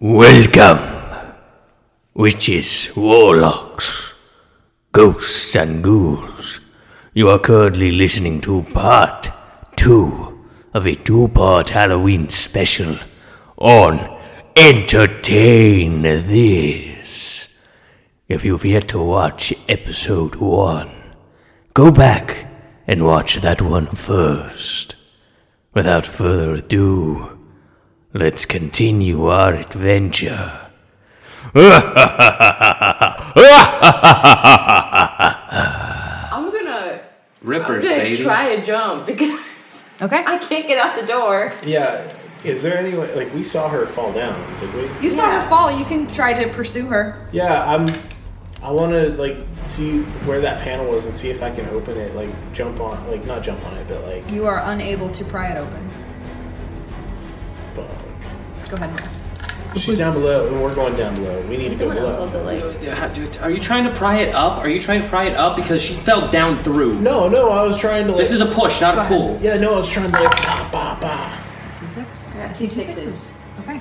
Welcome, witches, warlocks, ghosts, and ghouls. You are currently listening to part two of a two part Halloween special on Entertain This. If you've yet to watch episode one, go back and watch that one first. Without further ado, let's continue our adventure. I'm gonna, Rippers, I'm gonna baby. try a jump because Okay. I can't get out the door. Yeah. Is there any way? Like we saw her fall down, did we? You saw Yeah. her fall. You can try to pursue her. Yeah. I'm. I want to like see where that panel was and see if I can open it. Like jump on, like not jump on it, but like. You are unable to pry it open. Fuck. Go ahead. She's down below, and we're going down below. We need to go Someone else will below. delay. Yeah, dude, Are you trying to pry it up? Are you trying to pry it up because she fell down through? No, no. I was trying to. Like, This is a push, not Go a ahead. pull. Yeah, no. I was trying to like. Bah, bah, bah. C6. Yeah, Two two sixes. sixes. Okay.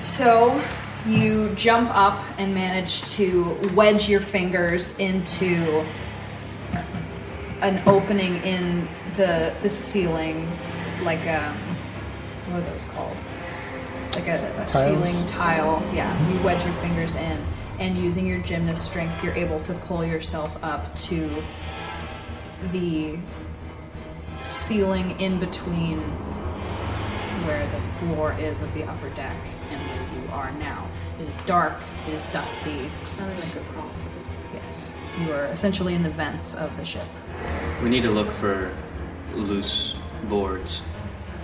So you jump up and manage to wedge your fingers into an opening in the the ceiling, like um, what are those called? Like a, a ceiling tile. Yeah, you wedge your fingers in, and using your gymnast strength, you're able to pull yourself up to the ceiling in between where the floor is of the upper deck and where you are now. It is dark, it is dusty. I'm gonna go Yes. You are essentially in the vents of the ship. We need to look for loose boards.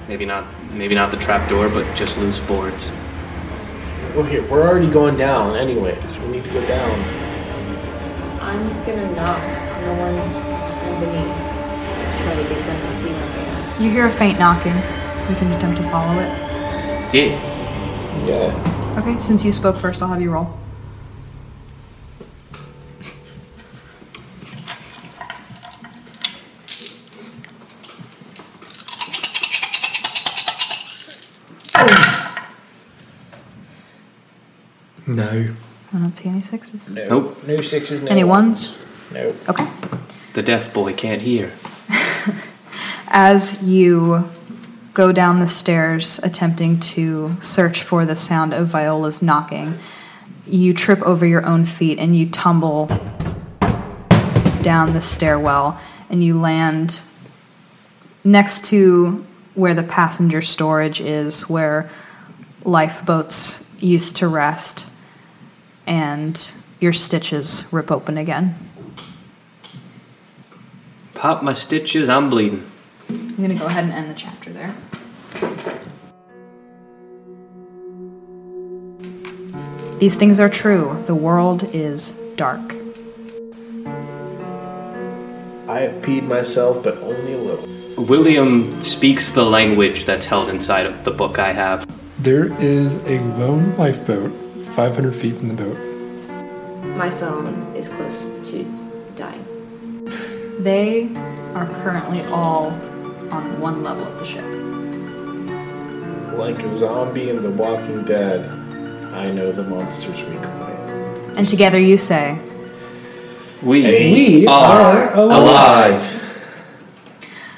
Maybe not. Maybe not the trap door, but just loose boards. Well, here we're already going down. Anyways, we need to go down. I'm gonna knock on the ones underneath to try to get them to see my man. You hear a faint knocking. You can attempt to follow it. Yeah. Yeah. Okay, since you spoke first, I'll have you roll. No. I don't see any sixes. No. Nope. No sixes. No Any ones? Nope. Okay. The deaf boy can't hear. As you go down the stairs attempting to search for the sound of Viola's knocking, you trip over your own feet and you tumble down the stairwell and you land next to where the passenger storage is, where lifeboats used to rest, and your stitches rip open again. Pop my stitches. I'm bleeding. I'm gonna go ahead and end the chapter there. These things are true. The world is dark. I have peed myself, but only a little. William speaks the language that's held inside of the book I have. There is a lone lifeboat 500 feet from the boat. My phone is close to dying. They are currently all on one level of the ship. Like a zombie in The Walking Dead, I know the monster's weak point. And together you say, We, We are, are alive. alive.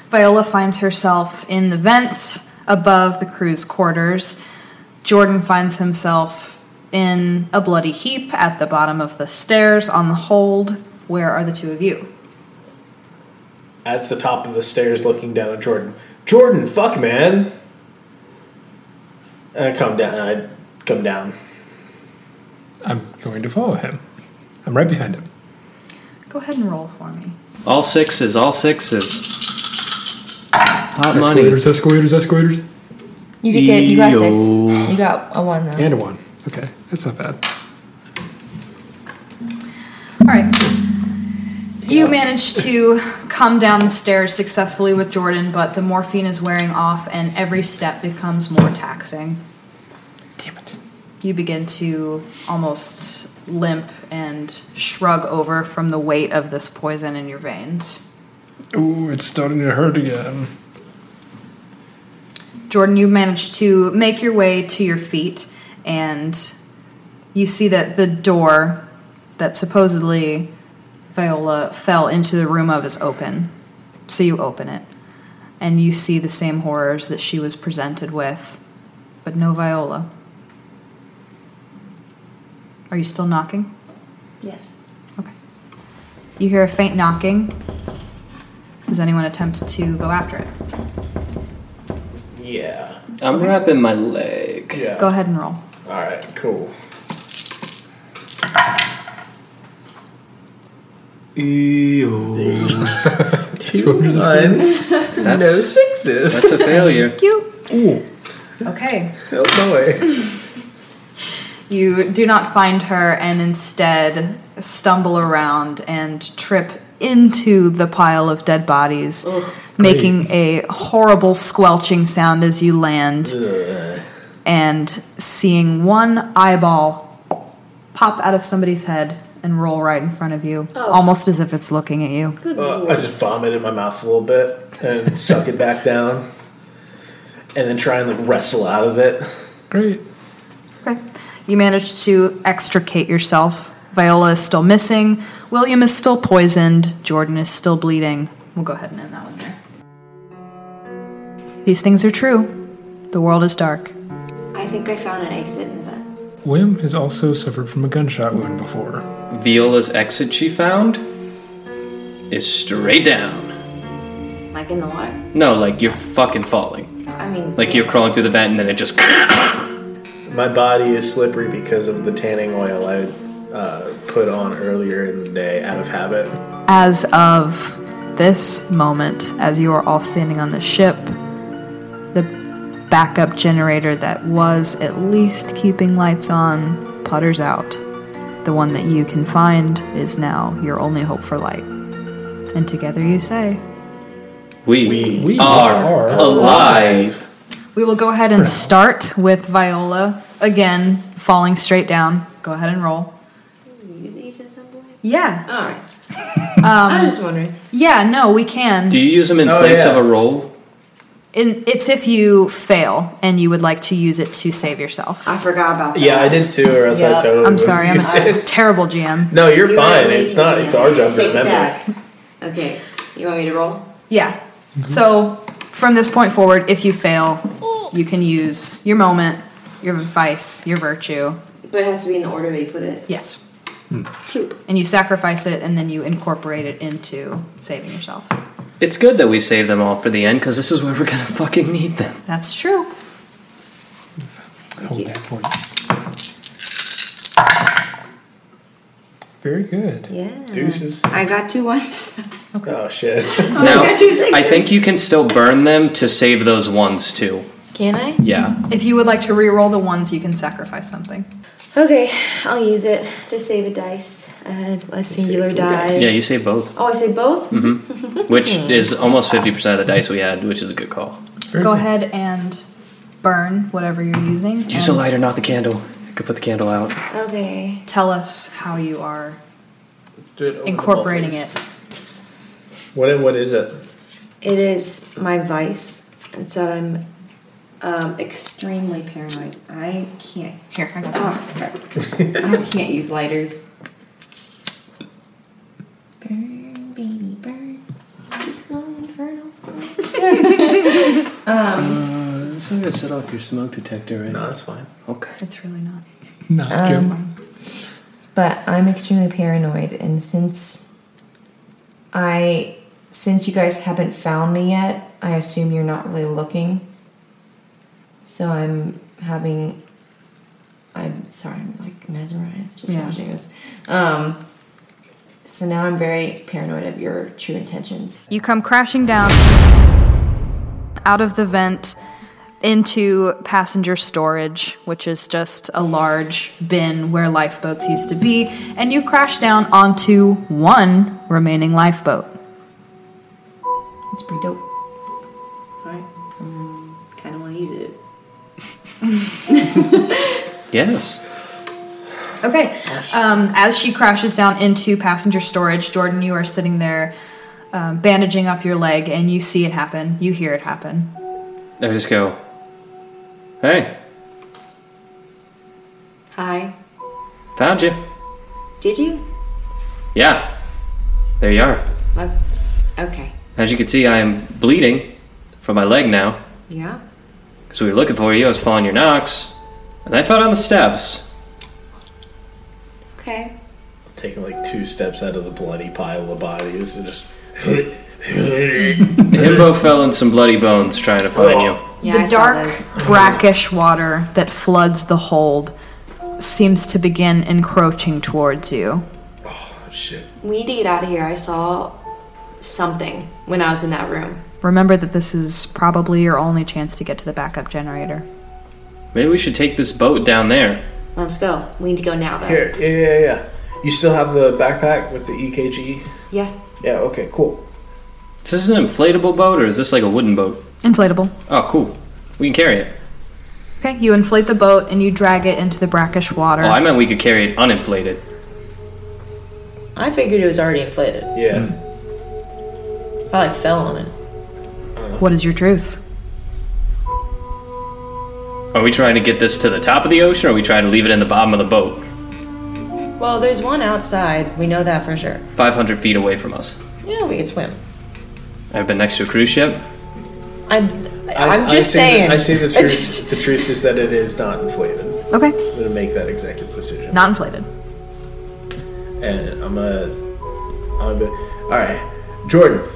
Viola finds herself in the vents above the crew's quarters. Jordan finds himself in a bloody heap at the bottom of the stairs on the hold. Where are the two of you? At the top of the stairs, looking down at Jordan. Jordan, fuck, man. I come down. I come down. I'm going to follow him. I'm right behind him. Go ahead and roll for me. All sixes. All sixes. Hot money. Escalators, escalators, escalators. You did get. You got six. You got a one though. And a one. Okay, that's not bad. All right. You manage to come down the stairs successfully with Jordan, but the morphine is wearing off and every step becomes more taxing. Damn it. You begin to almost limp and shrug over from the weight of this poison in your veins. Ooh, it's starting to hurt again. Jordan, you manage to make your way to your feet, and you see that the door that supposedly Viola fell into the room of is open. So you open it, and you see the same horrors that she was presented with, but no Viola. Are you still knocking? Yes. Okay. You hear a faint knocking. Does anyone attempt to go after it? Yeah. I'm wrapping my leg. Yeah. Go ahead and roll. All right. Cool. Two times. That's, no fixes. that's a failure. You. Okay. Oh boy. You do not find her and instead stumble around and trip into the pile of dead bodies, making a horrible squelching sound as you land and seeing one eyeball pop out of somebody's head and roll right in front of you, Oh. almost as if it's looking at you. Uh. I just vomit in my mouth a little bit and suck it back down, and then try and like wrestle out of it. Great. Okay. You managed to extricate yourself. Viola is still missing. William is still poisoned. Jordan is still bleeding. We'll go ahead and end that one there. These things are true. The world is dark. I think I found an exit in the vents. William has also suffered from a gunshot wound before. Viola's exit she found is straight down. Like in the water. No, like you're fucking falling. I mean, Like you're crawling through the vent and then it just. My body is slippery because of the tanning oil I uh, put on earlier in the day out of habit. As of this moment, as you are all standing on the ship, the backup generator that was at least keeping lights on putters out. The one that you can find is now your only hope for light. And together you say, We, We are, are alive. We will go ahead and start with Viola again, falling straight down. Go ahead and roll. you, you said something? Yeah, Alright. Um, I was just wondering. yeah, no, we can. Do you use them in Oh, place yeah. of a roll? In, it's if you fail and you would like to use it to save yourself. I forgot about that. Yeah, I did too, or else I Yeah. totally. I'm sorry, I'm a terrible GM. No, you're You fine. It's not. at It's our end. job to Take it remember. back. Okay. You want me to roll? Yeah. Mm-hmm. So from this point forward, if you fail, you can use your moment, your vice, your virtue. But it has to be in the order they put it. Yes. Hmm. Poop. And you sacrifice it and then you incorporate it into saving yourself. It's good that we save them all for the end because this is where we're gonna fucking need them. That's true. Hold that for you. Very good. Yeah. Deuces. I got two ones. Okay. Oh shit. Now, got two sixes. I think you can still burn them to save those ones too. Can I? Yeah. If you would like to re-roll the ones, you can sacrifice something. Okay, I'll use it to save a dice. And a singular die. dice. Yeah, you save both, Oh, I say both? Mm-hmm. which hmm. is almost 50% of the dice we had, which is a good call. Very Go good. ahead and burn whatever you're using. Use a and lighter, not the candle. You could put the candle out. Okay. Tell us how you are Do it over the incorporating bubbles. it. What? What is it? It is my vice. It's that I'm um, extremely paranoid. I can't. Here, I got. Oh. I can't use lighters. Burn, baby, burn. Disco Inferno. Uh, it's not gonna set off your smoke detector, right? No, that's fine. Okay. It's really not. Not Um, but I'm extremely paranoid, and since I, since you guys haven't found me yet, I assume you're not really looking. So I'm having. I'm sorry, I'm like mesmerized just Yeah. watching this. Um. So now I'm very paranoid of your true intentions. You come crashing down out of the vent into passenger storage, which is just a large bin where lifeboats used to be, and you crash down onto one remaining lifeboat. It's pretty dope. Yes. Okay. Um, as she crashes down into passenger storage, Jordan, you are sitting there um, bandaging up your leg, and you see it happen. You hear it happen. I just go, Hey, Hi. found you. Did you? Yeah. There you are. Oh, okay. As you can see, I am bleeding from my leg now. Yeah. Because we were looking for you. I was following your knocks. And I fell down the steps. Okay. Taking like two steps out of the bloody pile of bodies and just. Himbo fell in some bloody bones trying to find you. Yeah, the dark, brackish water that floods the hold seems to begin encroaching towards you. Oh, shit. We need to get out of here. I saw something when I was in that room. Remember that this is probably your only chance to get to the backup generator. Maybe we should take this boat down there. Let's go. We need to go now, though. Here, yeah, yeah, yeah. You still have the backpack with the EKG? Yeah. Yeah, okay, cool. Is this an inflatable boat or is this like a wooden boat? Inflatable. Oh, cool. We can carry it. Okay, you inflate the boat and you drag it into the brackish water. Oh, I meant we could carry it uninflated. I figured it was already inflated. Yeah. Hmm. I like fell on it. What is your truth? Are we trying to get this to the top of the ocean or are we trying to leave it in the bottom of the boat? Well, there's one outside. We know that for sure. 500 feet away from us. Yeah, we can swim. I've been next to a cruise ship. I, I- I'm I just say saying. that- I see the truth. the truth is that it is not inflated. Okay, I'm gonna make that executive decision. not inflated. and I'm gonna, I'm gonna, all right, Jordan.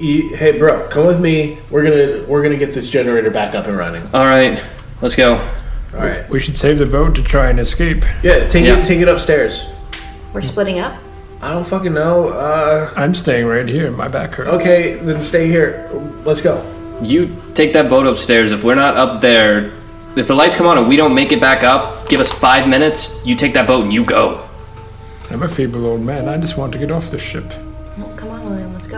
You, hey, bro, come with me. We're gonna we're gonna get this generator back up and running. All right, let's go. All right. We should save the boat to try and escape. Yeah, take Yeah. it take it upstairs. We're splitting up? I don't fucking know. Uh, I'm staying right here. My back hurts. okay, then stay here. Let's go. You take that boat upstairs. If we're not up there, if the lights come on and we don't make it back up, give us five minutes. You take that boat and you go. I'm a feeble old man. I just want to get off this ship.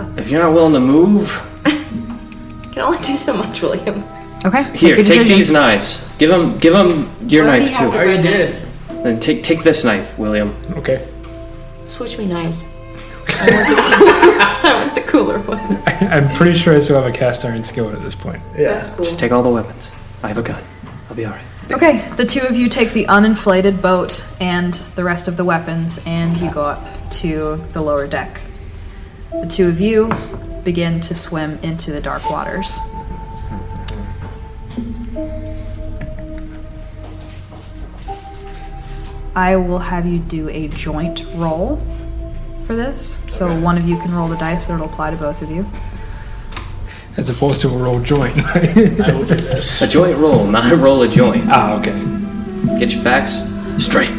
Go. If you're not willing to move, You Can only do so much, William. Okay, here, take decision. these knives. Give them, give them your I already knife too. it right now. And take take this knife, William. Okay. Switch me knives. I want the, I want the cooler one. I'm pretty sure I still have a cast iron skillet at this point. Yeah. That's cool. Just take all the weapons. I have a gun. I'll be all right. Okay, the two of you take the uninflated boat and the rest of the weapons, and you go up to the lower deck. The two of you begin to swim into the dark waters. I will have you do a joint roll for this. So one of you can roll the dice, and it'll apply to both of you. As opposed to a roll joint. I will do this. A joint roll, not a roll a joint. ah, okay. Get your facts straight.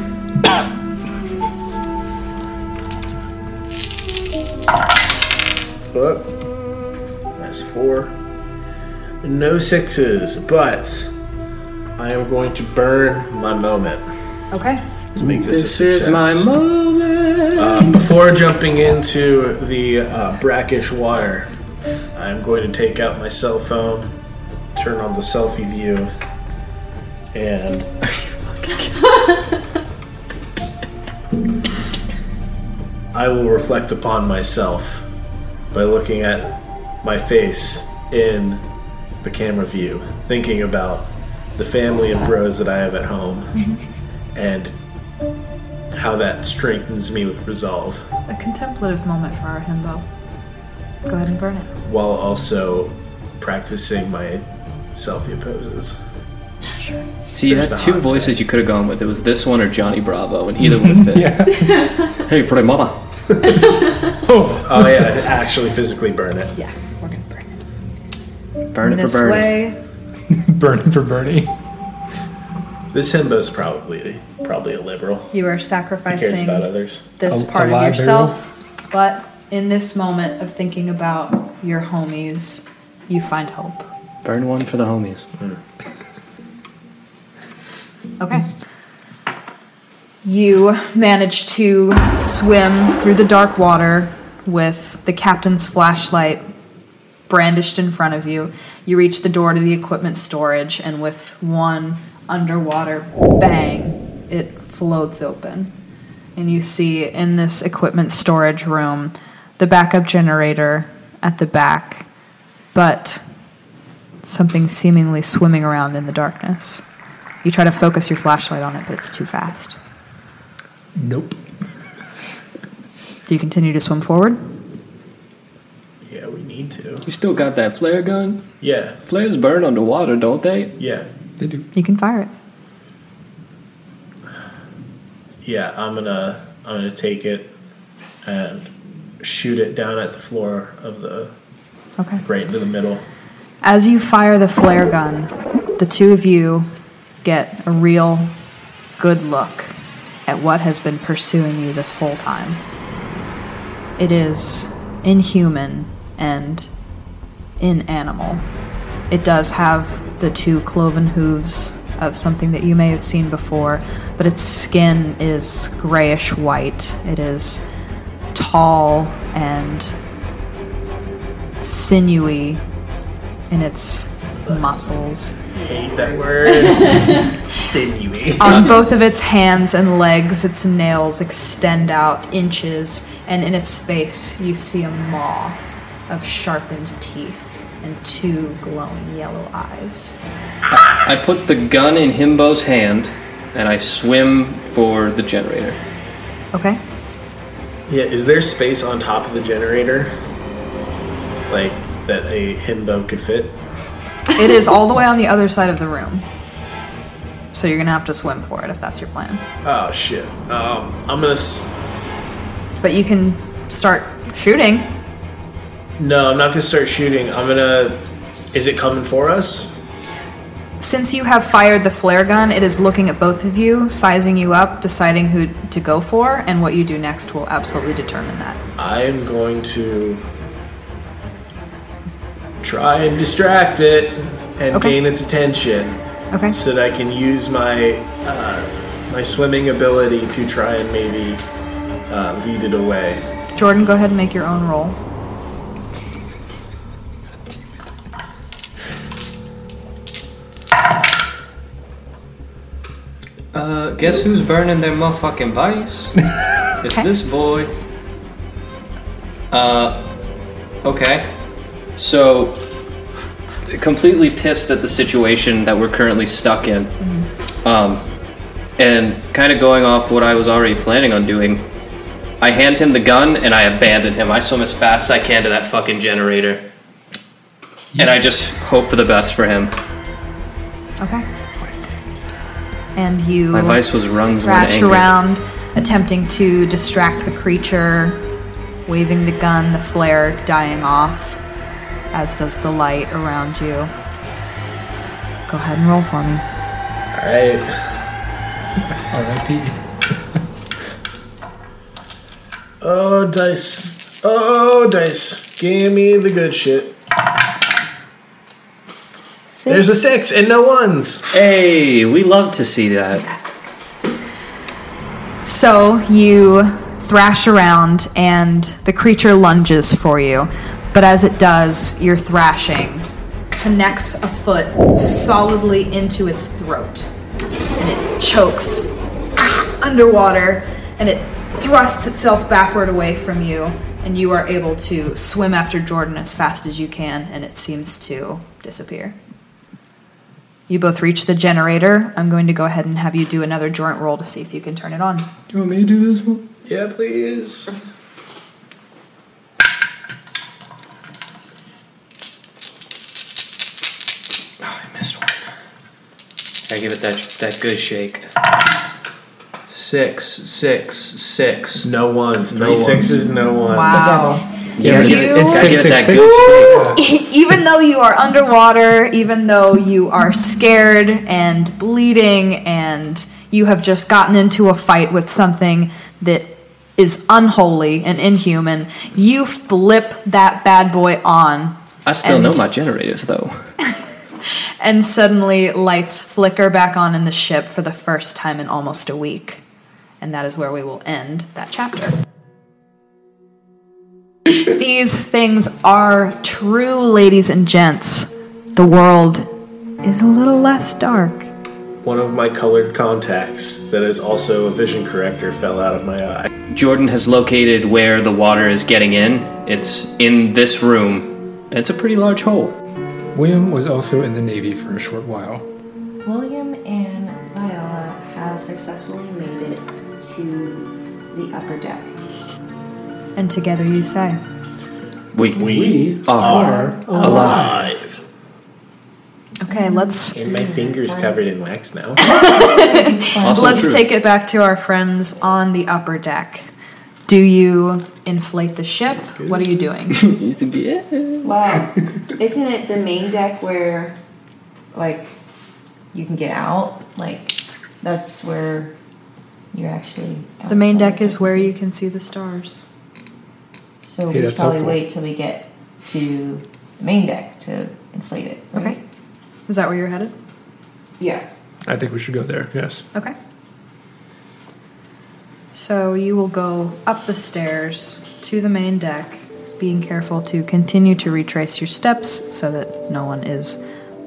But that's four. No sixes, but I am going to burn my moment. Okay. to make this, This a is my moment. Uh, before jumping into the uh, brackish water, I'm going to take out my cell phone, turn on the selfie view, and I will reflect upon myself by looking at my face in the camera view, thinking about the family and bros that I have at home, and how that strengthens me with resolve. A contemplative moment for our himbo. Go ahead and burn it. while also practicing my selfie poses. See, you There's had the two hot voices side. you could have gone with. It was this one or Johnny Bravo, and either one fit. Hey, pretty mama. Oh yeah, actually physically burn it. Yeah, we're gonna burn it. Burn it this for Bernie. way, Burning for Bernie. This himbo's probably probably a liberal. you are He cares sacrificing about others. this A- part a of live yourself, but in this moment of thinking about your homies, you find hope. Burn one for the homies. Hmm. Okay. You manage to swim through the dark water with the captain's flashlight brandished in front of you. You reach the door to the equipment storage, and with one underwater bang, it floats open. And you see in this equipment storage room the backup generator at the back, but something seemingly swimming around in the darkness. You try to focus your flashlight on it, but it's too fast. Nope. Do you continue to swim forward? Yeah, we need to. You still got that flare gun? Yeah, Flares burn underwater, don't they? yeah, They do. You can fire it. yeah. I'm gonna I'm gonna take it and shoot it down at the floor of the Okay. right into the middle. As you fire the flare gun, the two of you get a real good look at what has been pursuing you this whole time. It is inhuman and inanimal. It does have the two cloven hooves of something that you may have seen before, but its skin is grayish white. It is tall and sinewy in its muscles. Hate that word. Sinewy. On both of its hands and legs, its nails extend out inches, and in its face, you see a maw of sharpened teeth and two glowing yellow eyes. I put the gun in Himbo's hand and I swim for the generator. Okay? Yeah, is there space on top of the generator? Like that a himbo could fit? It is all the way on the other side of the room. So you're gonna have to swim for it if that's your plan. Oh shit. Um, I'm gonna. S- But you can start shooting. no, I'm not gonna start shooting. I'm gonna. Is it coming for us? Since you have fired the flare gun, it is looking at both of you, sizing you up, deciding who to go for, and what you do next will absolutely determine that. I'm going to try and distract it and Okay. gain its attention, Okay? so that I can use my uh, my swimming ability to try and maybe uh, lead it away. Jordan, go ahead and make your own roll. Uh, guess who's burning their motherfucking bodies? it's Okay. this boy. Uh, okay. So, completely pissed at the situation that we're currently stuck in. Um, and kind of going off what I was already planning on doing, I hand him the gun and I abandon him. I swim as fast as I can to that fucking generator. And I just hope for the best for him. Okay. And you My vice was runs thrash around, attempting to distract the creature, waving the gun, the flare dying off, as does the light around you. Go ahead and roll for me. All right. R.I.P. Oh, dice. Oh, dice. Give me the good shit. There's a six and no ones. Hey, we love to see that. Fantastic. So you thrash around, and the creature lunges for you. But as it does, your thrashing connects a foot solidly into its throat, and it chokes underwater, and it thrusts itself backward away from you, and you are able to swim after Jordan as fast as you can, and it seems to disappear. You both reach the generator. I'm going to go ahead and have you do another joint roll to see if you can turn it on. Do you want me to do this one? Yeah, please. I give it that that good shake. Six, six, six. No ones. No Three ones. sixes, no ones. Wow. Yeah, You- give it, It's give six, six, good even though you are underwater, even though you are scared and bleeding, and you have just gotten into a fight with something that is unholy and inhuman, you flip that bad boy on. I still know my generators though. And suddenly, lights flicker back on in the ship for the first time in almost a week. And that is where we will end that chapter. These things are true, ladies and gents. The world is a little less dark. One of my colored contacts, that is also a vision corrector, fell out of my eye. Jordan has located where the water is getting in. It's in this room. It's a pretty large hole. William was also in the Navy for a short while. William and Viola have successfully made it to the upper deck. And together you say, We, We are alive. okay, let's And my fingers covered in wax now. Let's true. take it back to our friends on the upper deck. Do you inflate the ship? What are you doing? Wow. Isn't it the main deck where, like, you can get out? Like, that's where you're actually. the main deck is where you can see the stars. So Hey, we should probably helpful. wait till we get to the main deck to inflate it. Right? Okay. Is that where you're headed? Yeah. I think we should go there, yes. Okay. So you will go up the stairs to the main deck, being careful to continue to retrace your steps so that no one is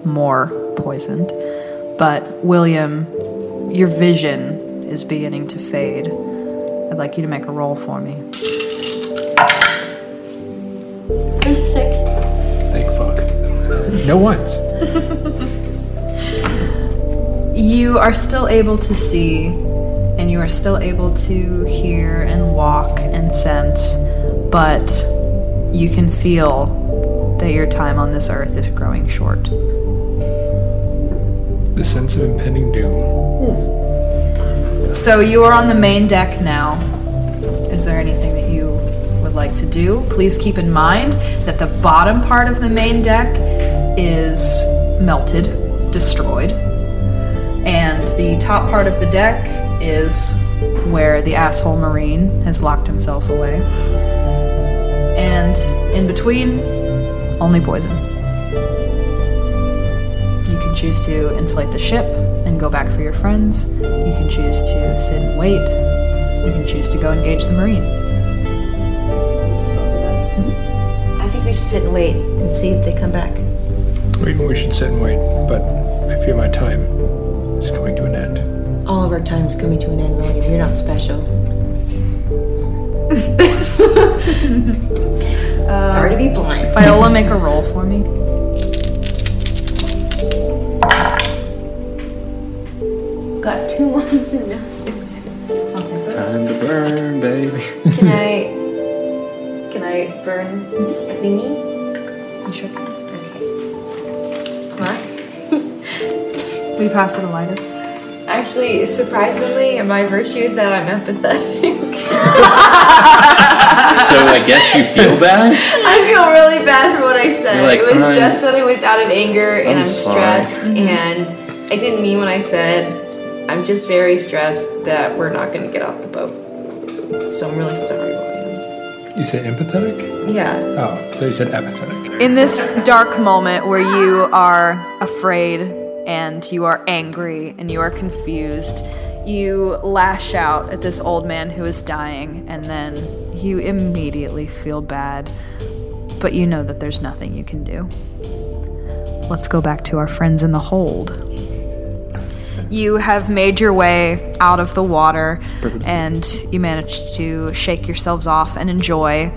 more poisoned. But William, your vision is beginning to fade. I'd like you to make a roll for me. Six. Thank fuck. no ones. You are still able to see, and you are still able to hear and walk and sense, but you can feel that your time on this earth is growing short. The sense of impending doom. So you are on the main deck now. Is there anything that you would like to do? Please keep in mind that the bottom part of the main deck is melted, destroyed. And the top part of the deck is where the asshole marine has locked himself away. And in between, only poison. You can choose to inflate the ship and go back for your friends. You can choose to sit and wait. You can choose to go engage the marine. Mm-hmm. I think we should sit and wait and see if they come back. Maybe we should sit and wait, but I fear my time is coming to an end. All of our time is coming to an end, William. You're not special. Uh, Sorry to be blind. Viola, make a roll for me. Got two ones and no sixes. I'll take those. Time to burn, baby. Can I? Can I burn a thingy? You should. Okay. Come on. Will you pass it a lighter? Actually, surprisingly, my virtue is that I'm empathetic. So I guess you feel bad? I feel really bad for what I said. Like, it was "I'm- just that I was out of anger and I'm I'm, sorry." stressed, mm-hmm. and I didn't mean when I said I'm just very stressed that we're not going to get off the boat. So I'm really sorry, William. You say empathetic? Yeah. Oh, so you said apathetic. In this dark moment where you are afraid and you are angry and you are confused, you lash out at this old man who is dying and then you immediately feel bad, but you know that there's nothing you can do. Let's go back to our friends in the hold. You have made your way out of the water and you managed to shake yourselves off and enjoy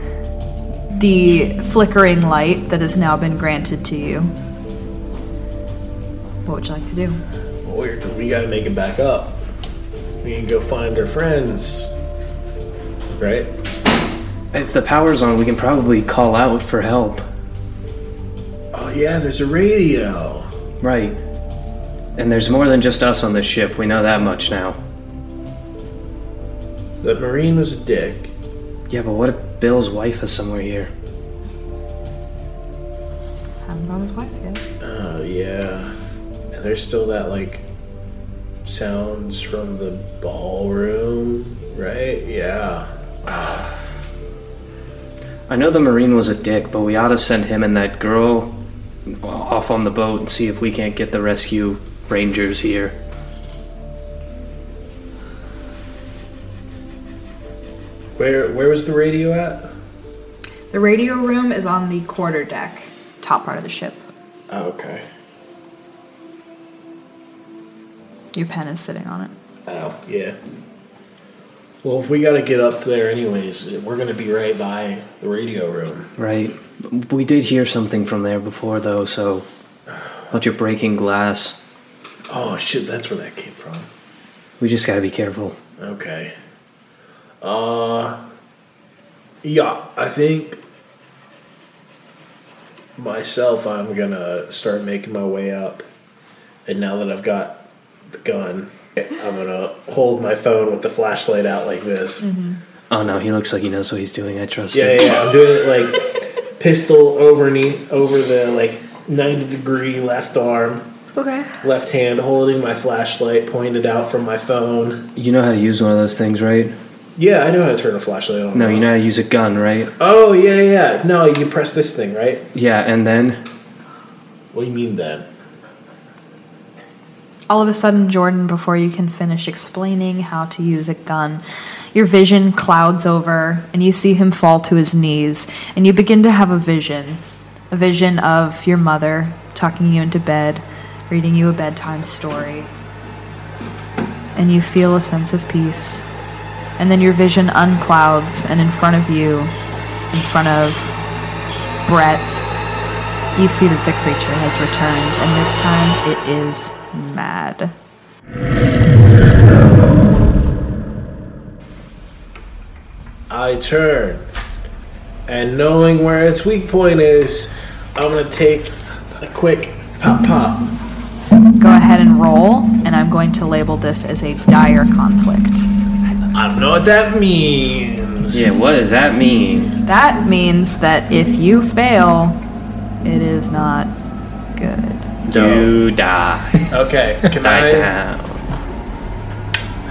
the flickering light that has now been granted to you. What would you like to do? We're, we gotta make it back up. We can go find our friends. Right? If the power's on, we can probably call out for help. Oh, yeah, there's a radio. Right. And there's more than just us on this ship. We know that much now. The Marine was a dick. Yeah, but what if Bill's wife is somewhere here? Haven't brought his wife yet. Oh, yeah. And there's still that, like, sounds from the ballroom, right? Yeah. I know the Marine was a dick, but we ought to send him and that girl off on the boat and see if we can't get the rescue rangers here. Where where was the radio at? The radio room is on the quarter deck, top part of the ship. Oh, okay. Your pen is sitting on it. Oh, yeah. Well, if we gotta get up there anyways, we're gonna be right by the radio room. Right. We did hear something from there before, though, so bunch of breaking glass. Oh shit, that's where that came from. We just gotta be careful. Okay. Uh yeah, I think myself I'm gonna start making my way up. And now that I've got the gun, I'm gonna hold my phone with the flashlight out like this. Oh no, he looks like he knows what he's doing. I trust Yeah, him. yeah, I'm doing it like pistol over knee over the like 90 degree left arm, Okay. left hand holding my flashlight pointed out from my phone. You know how to use one of those things, right? Yeah, I know how to turn a flashlight on. No, you know how to use a gun, right? Oh yeah, yeah. No, you press this thing, right? Yeah, and then What do you mean then? All of a sudden, Jordan, before you can finish explaining how to use a gun, your vision clouds over and you see him fall to his knees, and you begin to have a vision a vision of your mother tucking you into bed, reading you a bedtime story. And you feel a sense of peace. And then your vision unclouds, and in front of you, in front of Brett, you see that the creature has returned, and this time it is mad. I turn, and knowing where its weak point is, I'm gonna take a quick pop pop. Go ahead and roll, and I'm going to label this as a dire conflict. I don't know what that means. yeah, what does that mean? That means that if you fail, it is not good. You die. Okay, can die I down.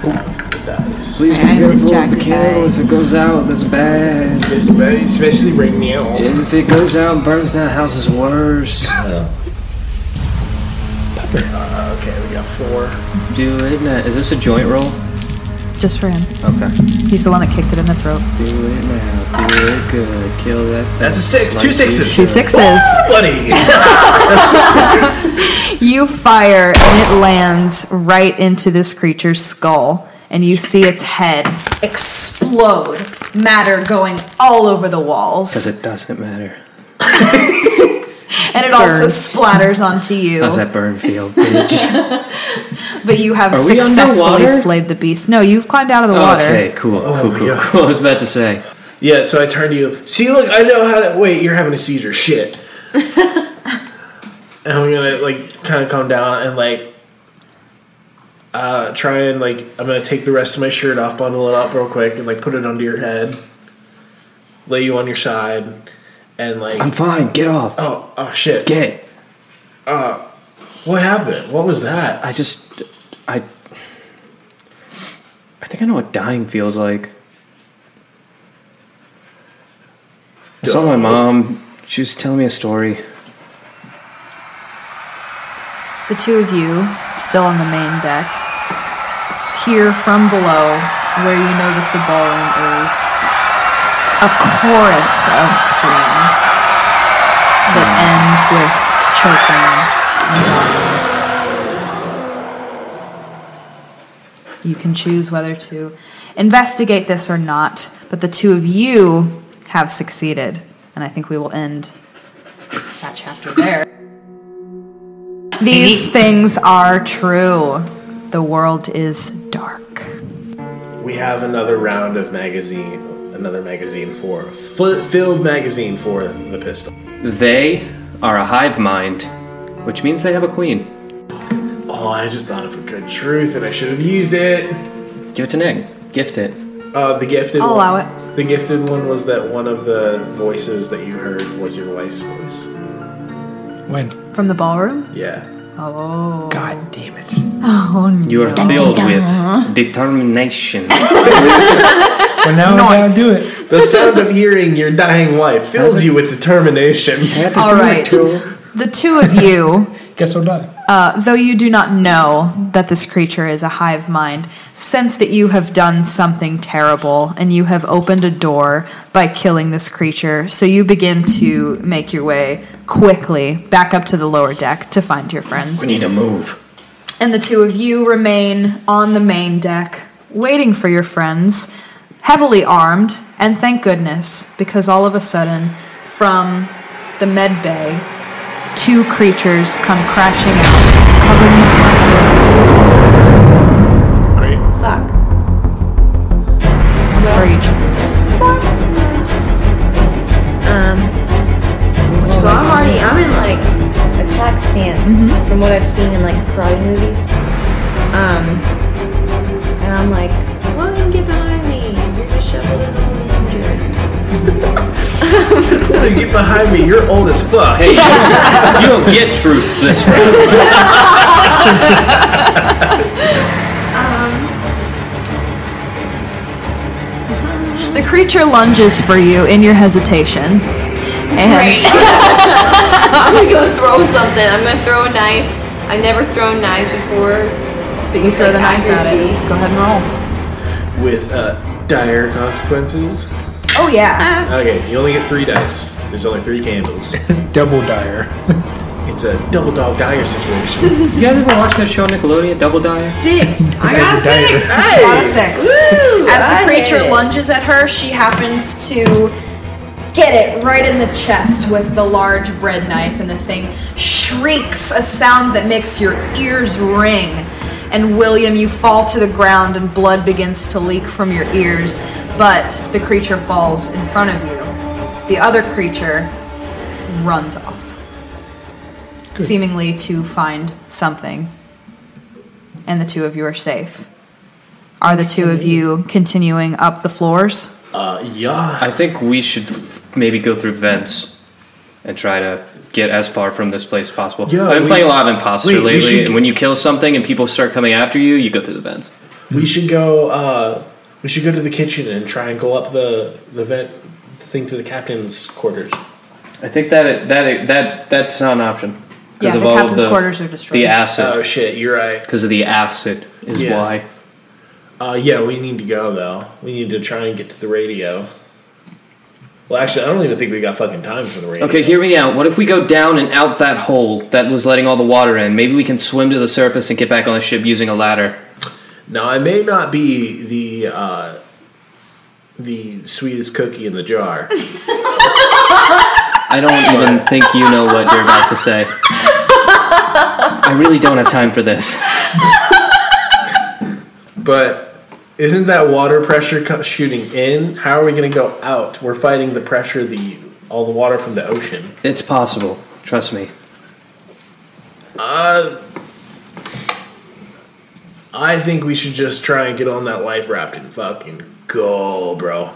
the dice? Please be I'm careful with the distracted candle. by- If it goes out, that's bad. Especially right now. If it goes out and burns down the house, is worse. Uh, okay, we got four. Do it now. Is this a joint roll? Just for him. Okay. He's the one that kicked it in the throat. Do it now. Do it good. Kill that. That's a six. Two sixes. Two sixes. sixes. you Two should. sixes. Buddy. You fire, and it lands right into this creature's skull, and you see its head explode, matter going all over the walls. Because it doesn't matter. and it also splatters onto you. How's that burn feel, bitch? But you have Are successfully underwater? slayed the beast. No, you've climbed out of the water. Okay, cool, Oh cool, cool, God. cool. I was about to say. yeah, so I turn to you. See, look, I know how to. Wait, you're having a seizure. Shit. and I'm gonna like kind of calm down and like uh, try and like I'm gonna take the rest of my shirt off, bundle it up real quick, and like put it under your head, lay you on your side, and like I'm fine. Get off. oh oh shit, Get. Uh, what happened? What was that? I just, I, I think I know what dying feels like. I saw my mom. She was telling me a story. The two of you, still on the main deck, hear from below, where you know that the ballroom is, a chorus of screams that hmm. end with choking and dying. You can choose whether to investigate this or not, but the two of you have succeeded, and I think we will end that chapter there. These things are true. The world is dark. We have another round of magazine, another magazine for f- filled magazine for the pistol. They are a hive mind, which means they have a queen. Oh, I just thought of a good truth, and I should have used it. Give it to Nick. Gift it. Uh, the gifted. I'll one, allow it. The gifted one was that one of the voices that you heard was your wife's voice. When? From the ballroom? Yeah. Oh. God damn it. Oh, you are filled with determination. Well, now I Nice. gotta do it. The sound of hearing your dying wife fills you with determination. Had to All do right. it, Joel. The two of you, Guess I'll die. Uh, though you do not know that this creature is a hive mind, sense that you have done something terrible and you have opened a door by killing this creature. So you begin to make your way quickly back up to the lower deck to find your friends. we need to move. and the two of you remain on the main deck, waiting for your friends, heavily armed, and thank goodness, because all of a sudden, from the med bay, two creatures come crashing out, covered in Great. Fuck. one for each. Um. So I'm already. I'm in like attack stance from what I've seen in like karate movies. Um. And I'm like, Get behind me. You're old as fuck. Hey, you don't, you don't get truth this round. The creature lunges for you in your hesitation. And I'm gonna go throw something. I'm gonna throw a knife. I've never thrown knives before. but you throw the Like knife at it. Go ahead and roll. With uh, dire consequences. Oh yeah. Uh. Okay, you only get three dice. There's only three candles. Double dire. It's a double dog dire situation. You guys ever watch that show on Nickelodeon, Double Dare? Six. I got a six. Got a six. Woo, As I the creature lunges at her, she happens to get it right in the chest with the large bread knife, and the thing shrieks a sound that makes your ears ring. And William, you fall to the ground, and blood begins to leak from your ears, but the creature falls in front of you. The other creature runs off, seemingly to find something, and the two of you are safe. Are the two of you continuing up the floors? Uh, yeah. I think we should f- maybe go through vents and try to get as far from this place as possible. Yeah, I've been we- playing a lot of imposter wait, lately, should- and when you kill something and people start coming after you, you go through the vents. We should go. Uh, we should go to the kitchen and try and go up the the vent thing to the captain's quarters. I think that it, that it, that that's not an option. 'Cause Yeah, of the all of captain's quarters are destroyed. The acid. Oh shit! You're right. because of the acid, is Yeah. why. Uh, yeah, we need to go though. We need to try and get to the radio. Well, actually, I don't even think we got fucking time for the rain. Okay, hear me out. What if we go down and out that hole that was letting all the water in? Maybe we can swim to the surface and get back on the ship using a ladder. Now, I may not be the uh, the sweetest cookie in the jar. I don't even think you know what you're about to say. I really don't have time for this. But isn't that water pressure co- shooting in? How are we going to go out? We're fighting the pressure, the all the water from the ocean. It's possible. Trust me. Uh, I think we should just try and get on that life raft and fucking go, bro.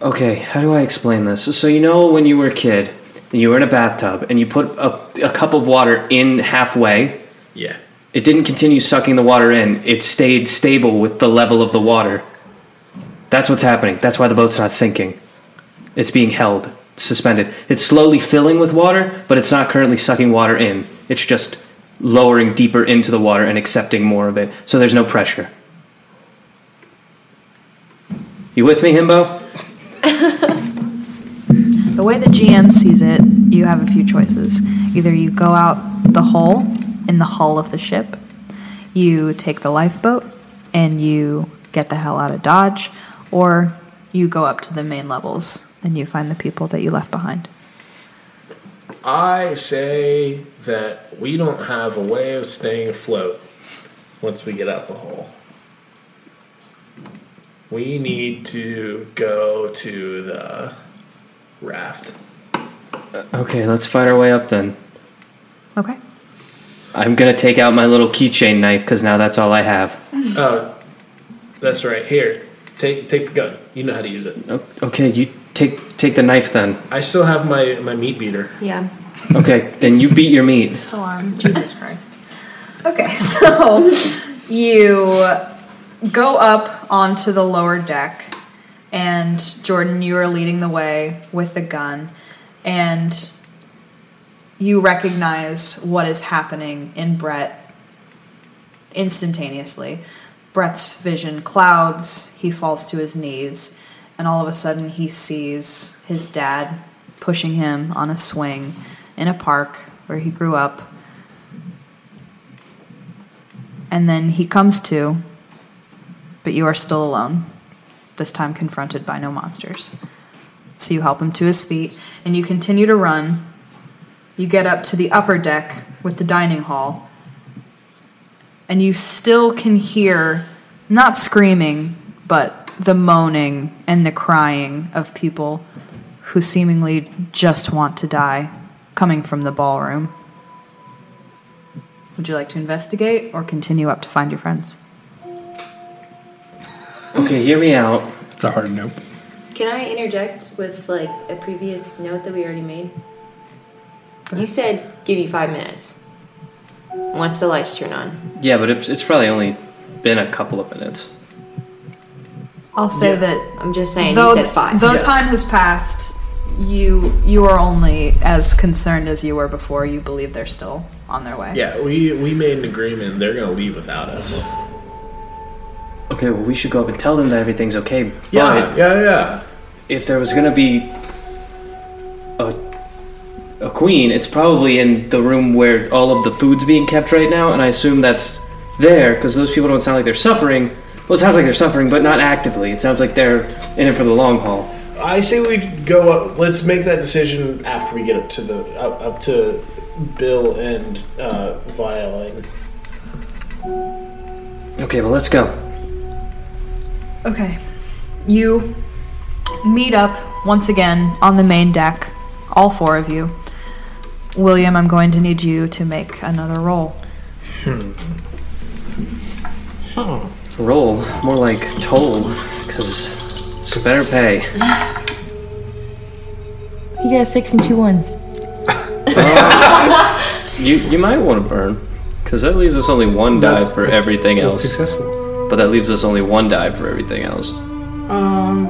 Okay, how do I explain this? So you know when you were a kid and you were in a bathtub and you put a, a cup of water in halfway, Yeah. It didn't continue sucking the water in. It stayed stable with the level of the water. That's what's happening. That's why the boat's not sinking. It's being held, suspended. It's slowly filling with water, but it's not currently sucking water in. It's just lowering deeper into the water and accepting more of it. So there's no pressure. You with me, Himbo? The way the GM sees it, you have a few choices. Either you go out the hole in the hull of the ship, you take the lifeboat, and you get the hell out of Dodge, or you go up to the main levels and you find the people that you left behind. I say that we don't have a way of staying afloat once we get out the hole. We need to go to the raft. Uh, okay, let's fight our way up then. Okay. I'm gonna take out my little keychain knife because now that's all I have. Oh, that's right. Here, take take the gun. You know how to use it. O- Okay, you take take the knife then. I still have my my meat beater. Yeah. Okay, then you beat your meat. Alarm. Jesus Christ. Okay, so you go up onto the lower deck, and Jordan, you are leading the way with the gun, and you recognize what is happening in Brett instantaneously. Brett's vision clouds, he falls to his knees, and all of a sudden he sees his dad pushing him on a swing in a park where he grew up. And then he comes to, but you are still alone, this time confronted by no monsters. So you help him to his feet, and you continue to run. You get up to the upper deck with the dining hall, and you still can hear not screaming, but the moaning and the crying of people who seemingly just want to die coming from the ballroom. Would you like to investigate or continue up to find your friends? Okay, hear me out. It's a hard nope. Can I interject with like a previous note that we already made? You said give you five minutes. Once the lights turn on. Yeah, but it's, it's probably only been a couple of minutes. I'll say that I'm just saying though, you said five. though Yeah. time has passed, you you are only as concerned as you were before. You believe they're still on their way. Yeah, we we made an agreement. They're gonna leave without us. Okay, well, we should go up and tell them that everything's okay. But Yeah, yeah, yeah. if there was gonna be a a queen, it's probably in the room where all of the food's being kept right now, and I assume that's there because those people don't sound like they're suffering. Well, it sounds like they're suffering, but not actively. It sounds like they're in it for the long haul. I say we go up. Let's make that decision after we get up to the up, up to Bill and uh, Violet. Okay, well, let's go. Okay. You meet up once again on the main deck, all four of you. William, I'm going to need you to make another roll. Hmm. Roll more like toll, because it's better pay. You got six and two ones. You you might want to burn, because that leaves us only one die That's- for that's- everything that's else. successful. But that leaves us only one die for everything else. Um,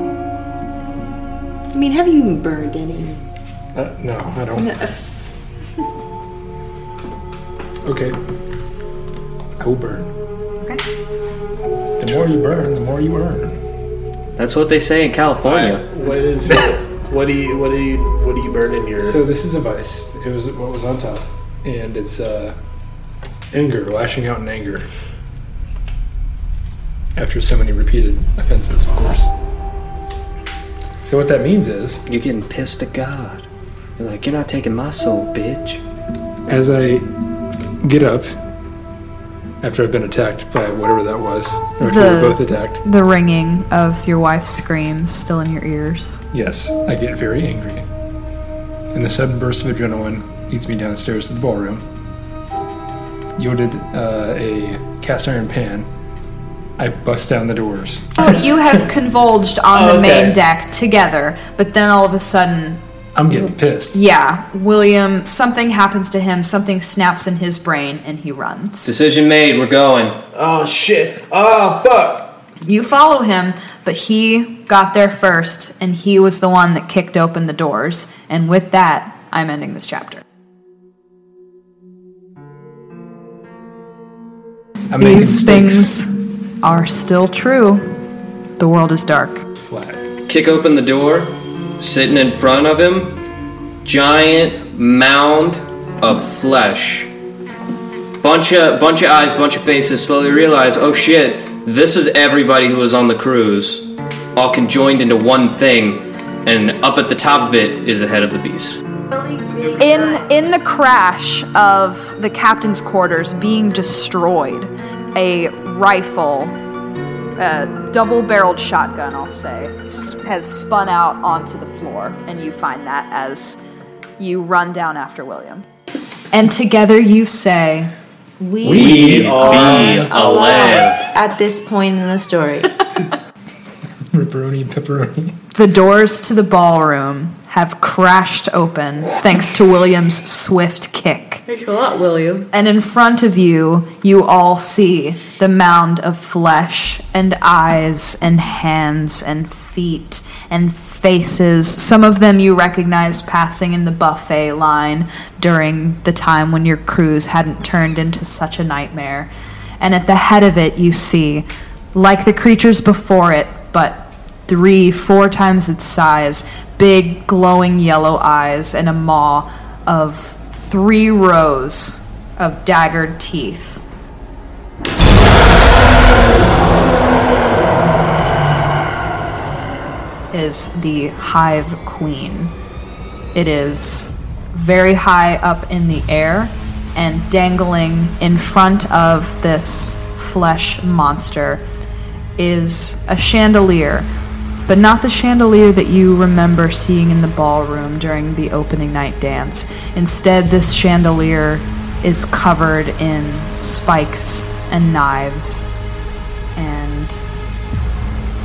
I mean, have you even burned any? uh, no, I don't. Okay. I will burn. Okay. The more you burn, the more you earn. That's what they say in California. What is? what do you? What do you? What do you burn in your? So this is a vice. It was what was on top, and it's uh, anger, lashing out in anger. After so many repeated offenses, of course. So what that means is, You're getting pissed at God. You're like, you're not taking my soul, bitch. as I get up, after I've been attacked by whatever that was, or after The- we're both attacked, The ringing of your wife's screams still in your ears. yes, I get very angry. And the sudden burst of adrenaline leads me downstairs to the ballroom. Yielded uh, a cast iron pan. I bust down the doors. Oh, you have convulged on Oh, the okay. main deck together, but then all of a sudden, I'm getting pissed. yeah, William, something happens to him, something snaps in his brain, and he runs. Decision made. We're going. oh shit! Oh fuck! You follow him, but he got there first, and he was the one that kicked open the doors. And with that, I'm ending this chapter. I'm These mistakes. things are still true. The world is dark. flat. Kick open the door. Sitting in front of him, giant mound of flesh. Bunch of bunch of eyes, bunch of faces. Slowly realize, oh shit, this is everybody who was on the cruise, all conjoined into one thing. And up at the top of it is the head of the beast. In in the crash of the captain's quarters being destroyed, a rifle, a double-barreled shotgun, I'll say, has spun out onto the floor, and you find that as you run down after William. And together you say, We, We are alive. at this point in the story. Ripperoni, pepperoni. The doors to the ballroom have crashed open thanks to William's swift kick. Thanks a lot, William. And in front of you, you all see the mound of flesh and eyes and hands and feet and faces. Some of them you recognize passing in the buffet line during the time when your cruise hadn't turned into such a nightmare. And at the head of it, you see, like the creatures before it, but three, four times its size, big glowing yellow eyes, and a maw of three rows of daggered teeth. is the Hive Queen. It is very high up in the air and dangling in front of this flesh monster is a chandelier, but not the chandelier that you remember seeing in the ballroom during the opening night dance. Instead, this chandelier is covered in spikes and knives and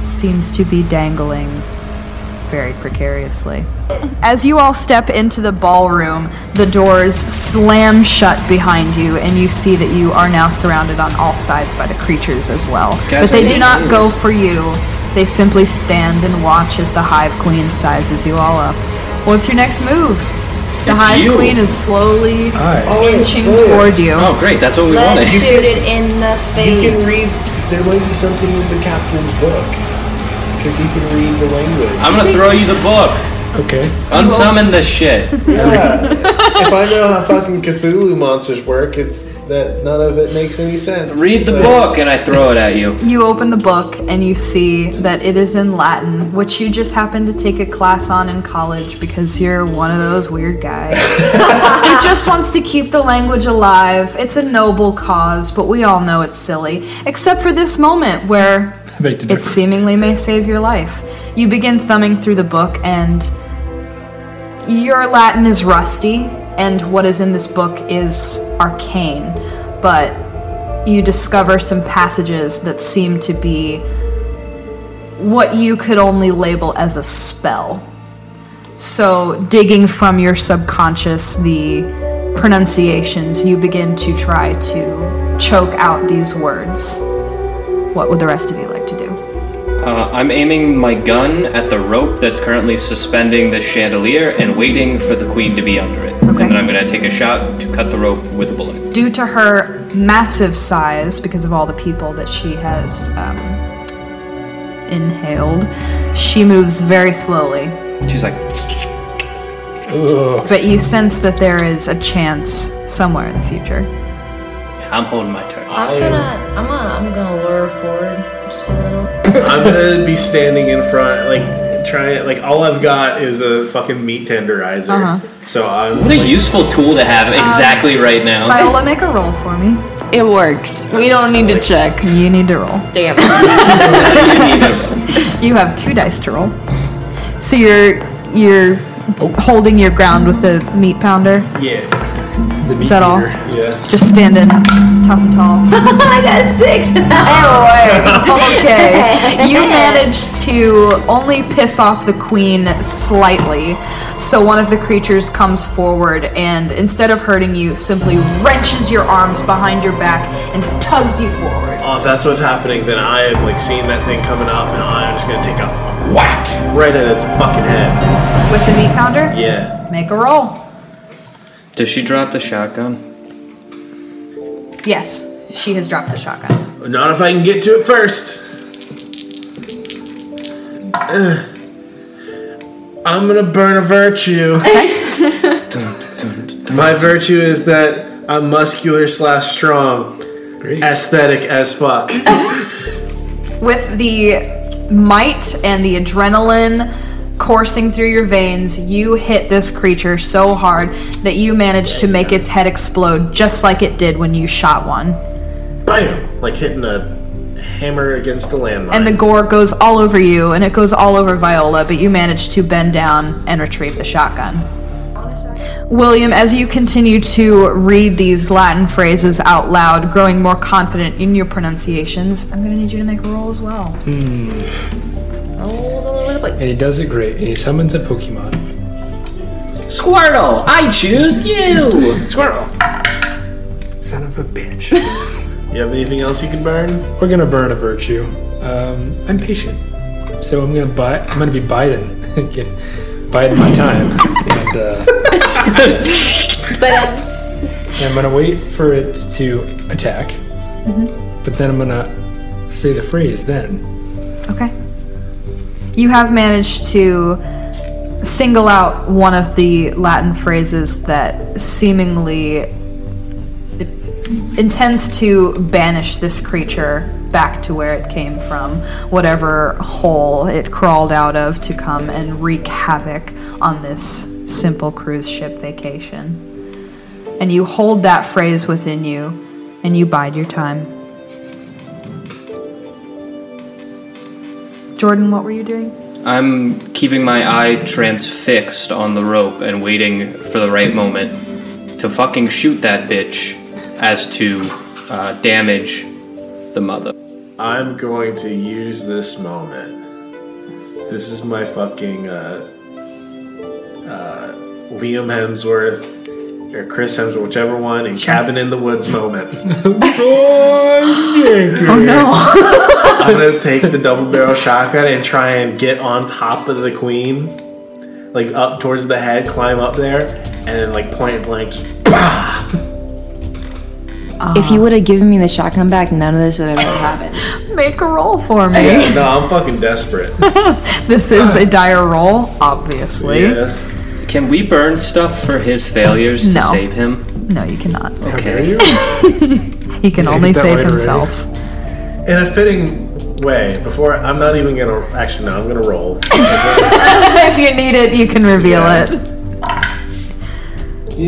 seems to be dangling very precariously. As you all step into the ballroom, the doors slam shut behind you, and you see that you are now surrounded on all sides by the creatures as well. Guys, but they do not go for you. They simply stand and watch as the Hive Queen sizes you all up. What's your next move? The It's Hive you. Queen is slowly Hi. Oh, inching oh, yeah. toward you. Oh, great. That's what we Let's wanted. shoot it in the You face. can read. There might be something in the captain's book. Because you can read the language. I'm gonna throw you the book. Okay. Unsummon this shit. Yeah. if I know how fucking Cthulhu monsters work, it's that none of it makes any sense. Read the So- book, and I throw it at you. You open the book and you see that it is in Latin, which you just happened to take a class on in college because you're one of those weird guys who just wants to keep the language alive. It's a noble cause, but we all know it's silly, except for this moment where I beg to it seemingly may save your life. You begin thumbing through the book, and your Latin is rusty, and what is in this book is arcane, but you discover some passages that seem to be what you could only label as a spell. So, digging from your subconscious the pronunciations, you begin to try to choke out these words. What would the rest of you like to do? Uh, I'm aiming my gun at the rope that's currently suspending the chandelier and waiting for the queen to be under it. Okay. And then I'm gonna take a shot to cut the rope with a bullet. Due to her massive size, because of all the people that she has um, inhaled, she moves very slowly. She's like, Ugh. But you sense that there is a chance somewhere in the future. I'm holding my turn. I'm gonna, I'm gonna, I'm gonna lure her forward just. I'm gonna be standing in front, like trying. Like all I've got is a fucking meat tenderizer. Uh-huh. So I'm. What a useful tool to have exactly right now. Viola, make a roll for me. It works. We don't need to check. You need to roll. Damn. You have two dice to roll. So you're you're holding your ground with the meat pounder. Yeah. The meat Is that all? eater. Yeah. Just standing tough and tall. I got six. a six. okay. You managed to only piss off the queen slightly. So one of the creatures comes forward and instead of hurting you, simply wrenches your arms behind your back and tugs you forward. Oh, if that's what's happening, then I am like seeing that thing coming up, and I'm just gonna take a whack right at its fucking head. With the meat pounder, Yeah. make a roll. Does she drop the shotgun? Yes, she has dropped the shotgun. Not if I can get to it first. Ugh. I'm gonna burn a virtue. My virtue is that I'm muscular slash strong, Great. aesthetic as fuck. With the might and the adrenaline coursing through your veins, you hit this creature so hard that you managed to make its head explode just like it did when you shot one. Bam! Like hitting a hammer against a landmine. And the gore goes all over you and it goes all over Viola, but you manage to bend down and retrieve the shotgun. William, as you continue to read these Latin phrases out loud, growing more confident in your pronunciations, I'm going to need you to make a roll as well. Hmm. Rolls all over the place. And he does it great. And he summons a Pokemon. Squirtle, I choose you! Squirrel! Son of a bitch. you have anything else you can burn? We're gonna burn a virtue. Um, I'm patient. So I'm gonna buy I'm gonna be biding. Get- biding my time. And uh, But um, I'm gonna wait for it to attack. Mm-hmm. But then I'm gonna say the phrase then. Okay. You have managed to single out one of the Latin phrases that seemingly intends to banish this creature back to where it came from, whatever hole it crawled out of to come and wreak havoc on this simple cruise ship vacation. And you hold that phrase within you and you bide your time. Jordan, what were you doing? I'm keeping my eye transfixed on the rope and waiting for the right moment to fucking shoot that bitch as to uh, damage the mother. I'm going to use this moment. This is my fucking uh, uh, Liam Hemsworth or Chris Hemsworth, whichever one, in Cabin in the Woods moment. Oh no! I'm gonna take the double barrel shotgun and try and get on top of the queen, like up towards the head, climb up there, and then like point blank, just bah! If you would have given me the shotgun back, none of this would have ever happened. Make a roll for me. Yeah, no, I'm fucking desperate. This is a dire roll, obviously. Yeah. Can we burn stuff for his failures to No. save him? No, you cannot. Okay. He can Yeah, only that save lighter himself. In a fitting way, before I'm not even gonna actually no, I'm gonna roll. if you need it, you can reveal Yeah. it.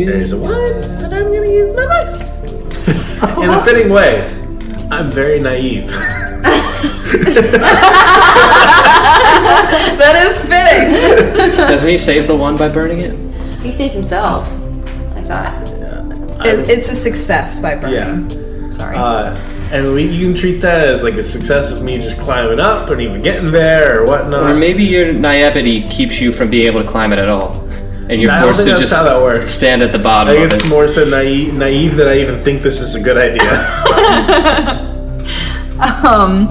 There's a one, and I'm gonna use my dice. In a fitting way, I'm very naive. That is fitting. Doesn't he save the one by burning it? He saves himself. I thought. It- it's a success by Yeah. burning. Sorry. Uh, and we, you can treat that as like a success of me just climbing up and even getting there or whatnot. Or maybe your naivety keeps you from being able to climb it at all, and you're I forced to just that works. stand at the I bottom think of it's it. more so naive, naive that I even think this is a good idea. Um,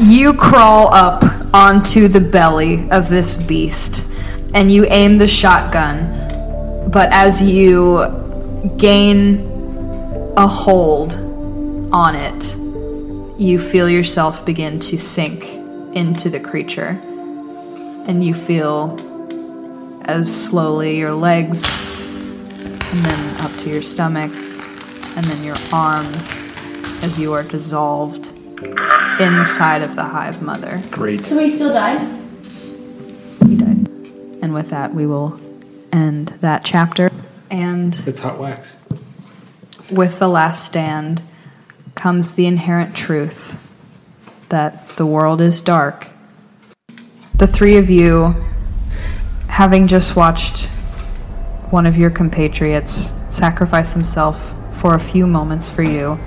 you crawl up onto the belly of this beast and you aim the shotgun. But as you gain a hold on it, you feel yourself begin to sink into the creature. And you feel as slowly your legs, and then up to your stomach, and then your arms as you are dissolved inside of the hive mother. Great. So he still died? He died. And with that, we will end that chapter. And It's hot wax. with the last stand comes the inherent truth that the world is dark. The three of you, having just watched one of your compatriots sacrifice himself for a few moments for you,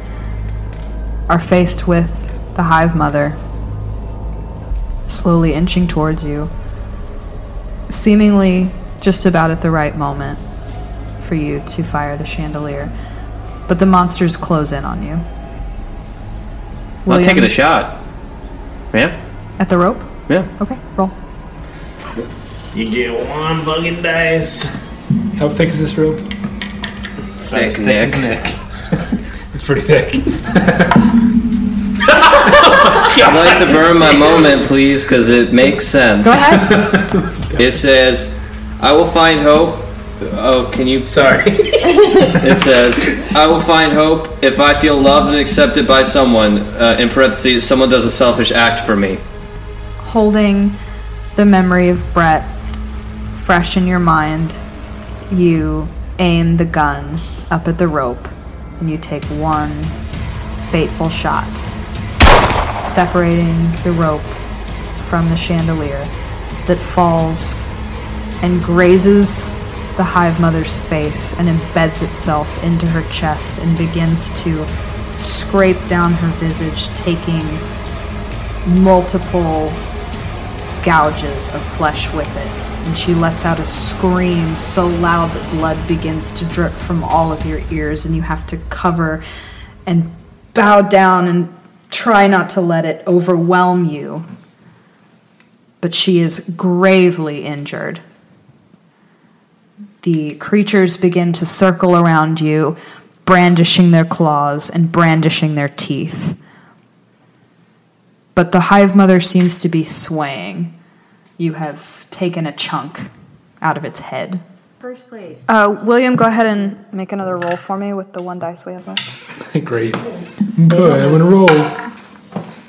are faced with the hive mother slowly inching towards you, seemingly just about at the right moment for you to fire the chandelier. But the monsters close in on you. Well, taking William, the shot. Yeah. At the rope? Yeah. Okay, roll. you get one fucking dice. How thick is this rope? Thick Nick. It's pretty thick. I'd like to burn my moment, please, because it makes sense. Go ahead. It says, "I will find hope." Oh, can you? Sorry. It says, "I will find hope if I feel loved and accepted by someone." Uh, in parentheses, someone does a selfish act for me. Holding the memory of Brett fresh in your mind, you aim the gun up at the rope and you take one fateful shot, separating the rope from the chandelier that falls and grazes the hive mother's face and embeds itself into her chest and begins to scrape down her visage, taking multiple gouges of flesh with it. And she lets out a scream so loud that blood begins to drip from all of your ears, and you have to cover and bow down and try not to let it overwhelm you. But she is gravely injured. The creatures begin to circle around you, brandishing their claws and brandishing their teeth but the hive mother seems to be swaying. You have taken a chunk out of its head. First place. Uh, William, go ahead and make another roll for me with the one dice we have left. Great. Boy, I'm gonna roll.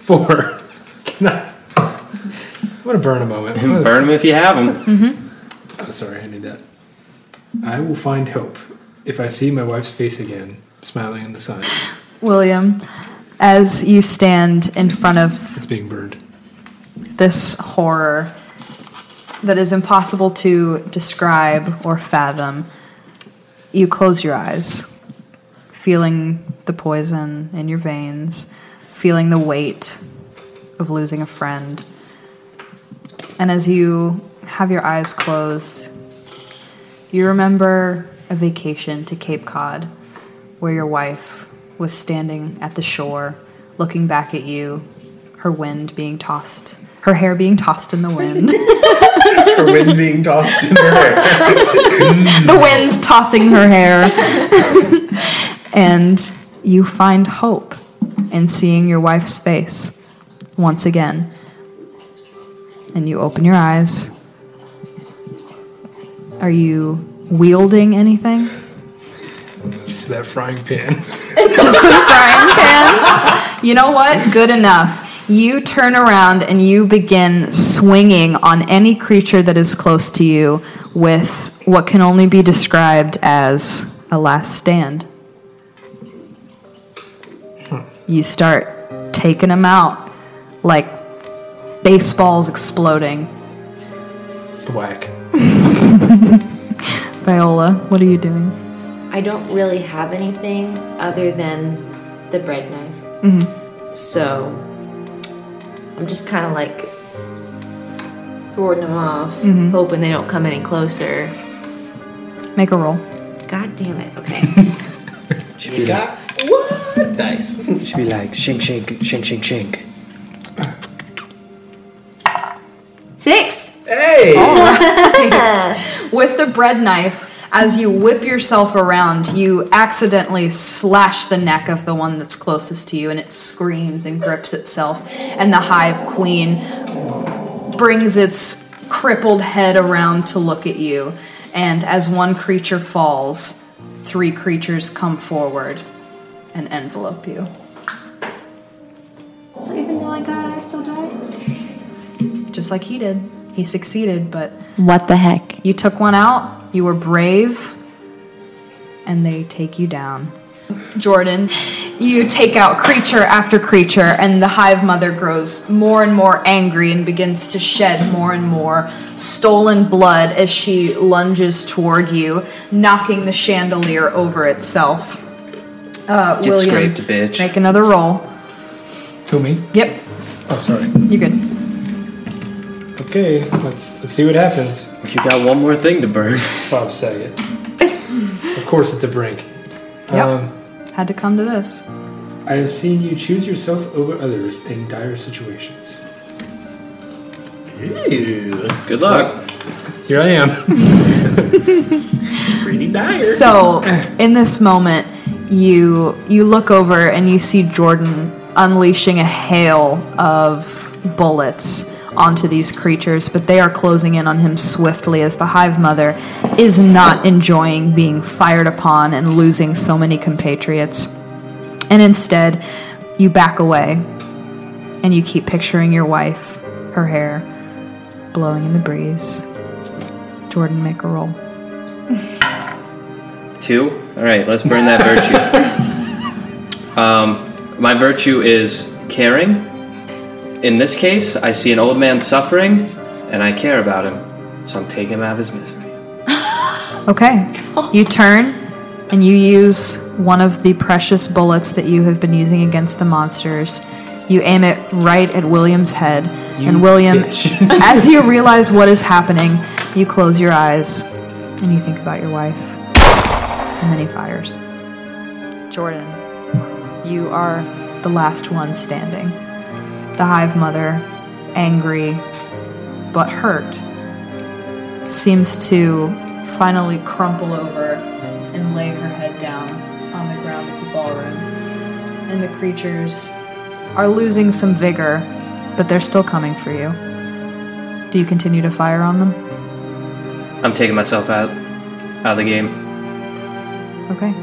Four. Can I? I'm gonna burn a moment. Burn them if you have them. Oh, sorry, I need that. I will find hope if I see my wife's face again, smiling in the sun. William, as you stand in front of It's being burned. this horror that is impossible to describe or fathom, you close your eyes, feeling the poison in your veins, feeling the weight of losing a friend. And as you have your eyes closed, you remember a vacation to Cape Cod where your wife was standing at the shore looking back at you, her wind being tossed, her hair being tossed in the wind. Her wind being tossed in her hair. the wind tossing her hair. and you find hope in seeing your wife's face once again. And you open your eyes. Are you wielding anything? Just that frying pan. Just the frying pan? You know what? Good enough. You turn around and you begin swinging on any creature that is close to you with what can only be described as a last stand. You start taking them out like baseballs exploding. Thwack. Viola, what are you doing? I don't really have anything other than the bread knife. Mm-hmm. So I'm just kind of like throwing them off, mm-hmm. hoping they don't come any closer. Make a roll. God damn it. Okay. Should be like, What? Nice. should be like shink, shink, shink, shink, shink. Six. Hey! With the bread knife, as you whip yourself around, you accidentally slash the neck of the one that's closest to you, and it screams and grips itself. And the hive queen brings its crippled head around to look at you. And as one creature falls, three creatures come forward and envelope you. So even though I got it, I still died? Just like he did. He succeeded, but What the heck? You took one out, you were brave, and they take you down. Jordan, you take out creature after creature, and the hive mother grows more and more angry and begins to shed more and more stolen blood as she lunges toward you, knocking the chandelier over itself. Uh, Get William, scraped, bitch. make another roll. Who me? Yep, Oh, sorry. you're good. Okay, let's let's see what happens. You got one more thing to burn. Bob Saget. of course, it's a brink. Yep. Um, Had to come to this. I have seen you choose yourself over others in dire situations. Ew. Good luck. Here I am. Pretty dire. So, in this moment, you you look over and you see Jordan unleashing a hail of bullets onto these creatures, but they are closing in on him swiftly as the hive mother is not enjoying being fired upon and losing so many compatriots. And instead, you back away and you keep picturing your wife, her hair blowing in the breeze. Jordan, make a roll. Two. All right, let's burn that virtue. um, my virtue is caring. In this case, I see an old man suffering, and I care about him, so I'm taking him out of his misery. Okay. You turn and you use one of the precious bullets that you have been using against the monsters. You aim it right at William's head. and William, as you realize what is happening, you close your eyes and you think about your wife. And then he fires. Jordan, you are the last one standing. The hive mother, angry but hurt, seems to finally crumple over and lay her head down on the ground of the ballroom. And the creatures are losing some vigor, but they're still coming for you. Do you continue to fire on them? I'm taking myself out, out of the game. Okay.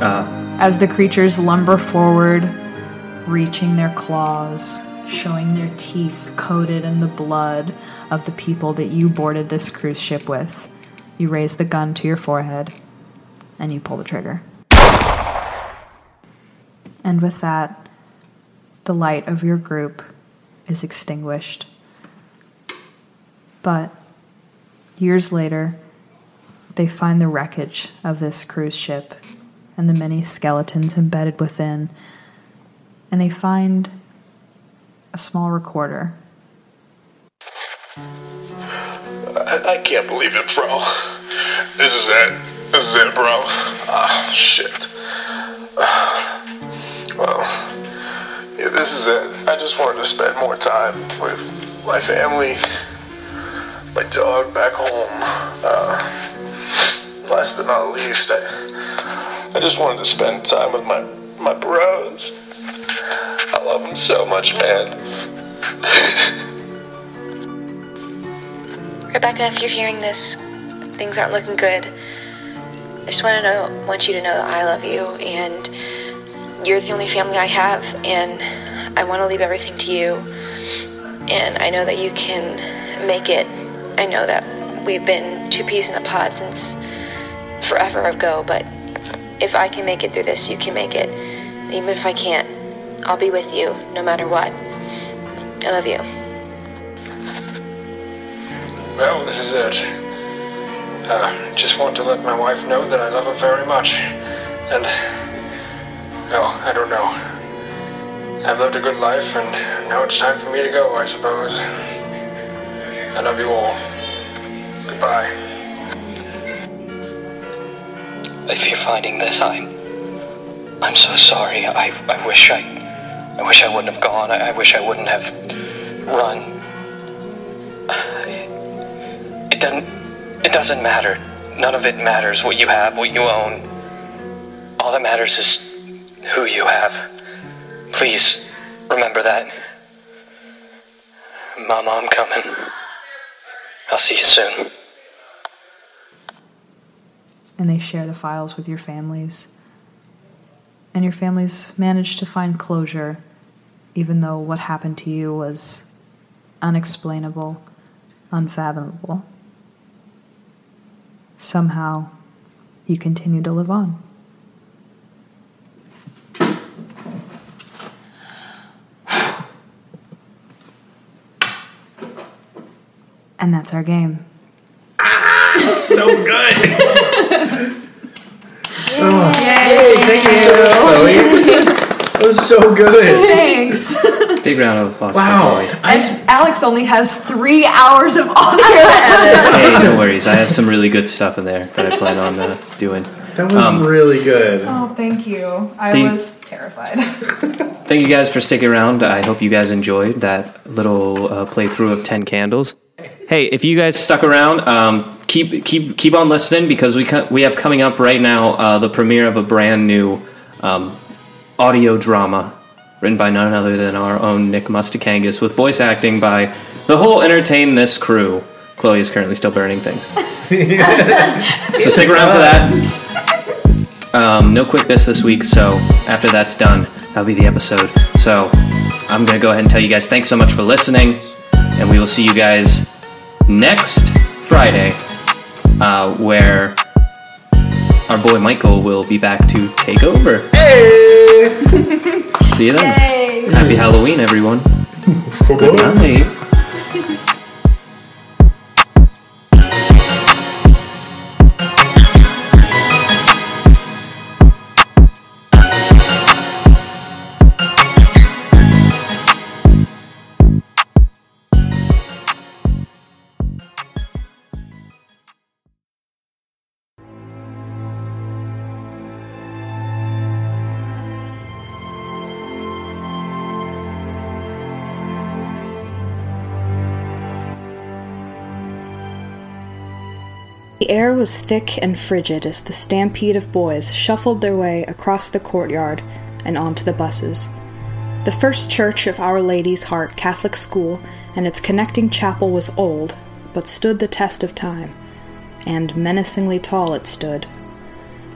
Uh, As the creatures lumber forward, reaching their claws, showing their teeth coated in the blood of the people that you boarded this cruise ship with, you raise the gun to your forehead and you pull the trigger. And with that, the light of your group is extinguished. But years later, they find the wreckage of this cruise ship and the many skeletons embedded within, and they find a small recorder. I, I can't believe it, bro. This is it. This is it, bro. Ah, shit. well, yeah, this is it. I just wanted to spend more time with my family, my dog back home. Uh, last but not least, I, I just wanted to spend time with my, my bros. I love him so much, man. Rebecca, if you're hearing this, things aren't looking good. I just want to know, want you to know that I love you, and you're the only family I have, and I want to leave everything to you. And I know that you can make it. I know that we've been two peas in a pod since forever ago, but if I can make it through this, you can make it. And even if I can't, I'll be with you no matter what. I love you. Well, this is it. Uh, just want to let my wife know that I love her very much. And, well, I don't know. I've lived a good life, and now it's time for me to go, I suppose. I love you all. Goodbye. If you're finding this, I'm. I'm so sorry. I, I wish I. I wish I wouldn't have gone. I, I wish I wouldn't have run. It doesn't. It doesn't matter. None of it matters what you have, what you own. All that matters is who you have. Please remember that. Mama, I'm coming. I'll see you soon. and they share the files with your families. And your families managed to find closure, even though what happened to you was unexplainable, unfathomable. Somehow, you continue to live on. And that's our game. Ah, so good. oh, Yay! thank you so much, Chloe. That was so good. Thanks. Big round of applause Wow. for Chloe. And Alex only has three hours of audio to. Hey, no worries. I have some really good stuff in there that I plan on uh, doing. That was Um, really good. Oh, thank you. I Do you- was terrified. Thank you guys for sticking around. I hope you guys enjoyed that little uh, playthrough of Ten Candles. Hey, if you guys stuck around, um, keep keep keep on listening because we co- we have coming up right now uh, the premiere of a brand new um, audio drama written by none other than our own Nick Mustakangas with voice acting by the whole Entertain This crew. Chloe is currently still burning things. so stick around for that. Um, no quick this this week, so after that's done, that'll be the episode. So I'm gonna go ahead and tell you guys thanks so much for listening, and we will see you guys next Friday, uh, where our boy Michael will be back to take over. Hey! See you then. Happy Halloween, everyone. Good night. Air was thick and frigid as the stampede of boys shuffled their way across the courtyard and onto the buses. The first church of Our Lady's Heart Catholic School and its connecting chapel was old, but stood the test of time, and menacingly tall it stood.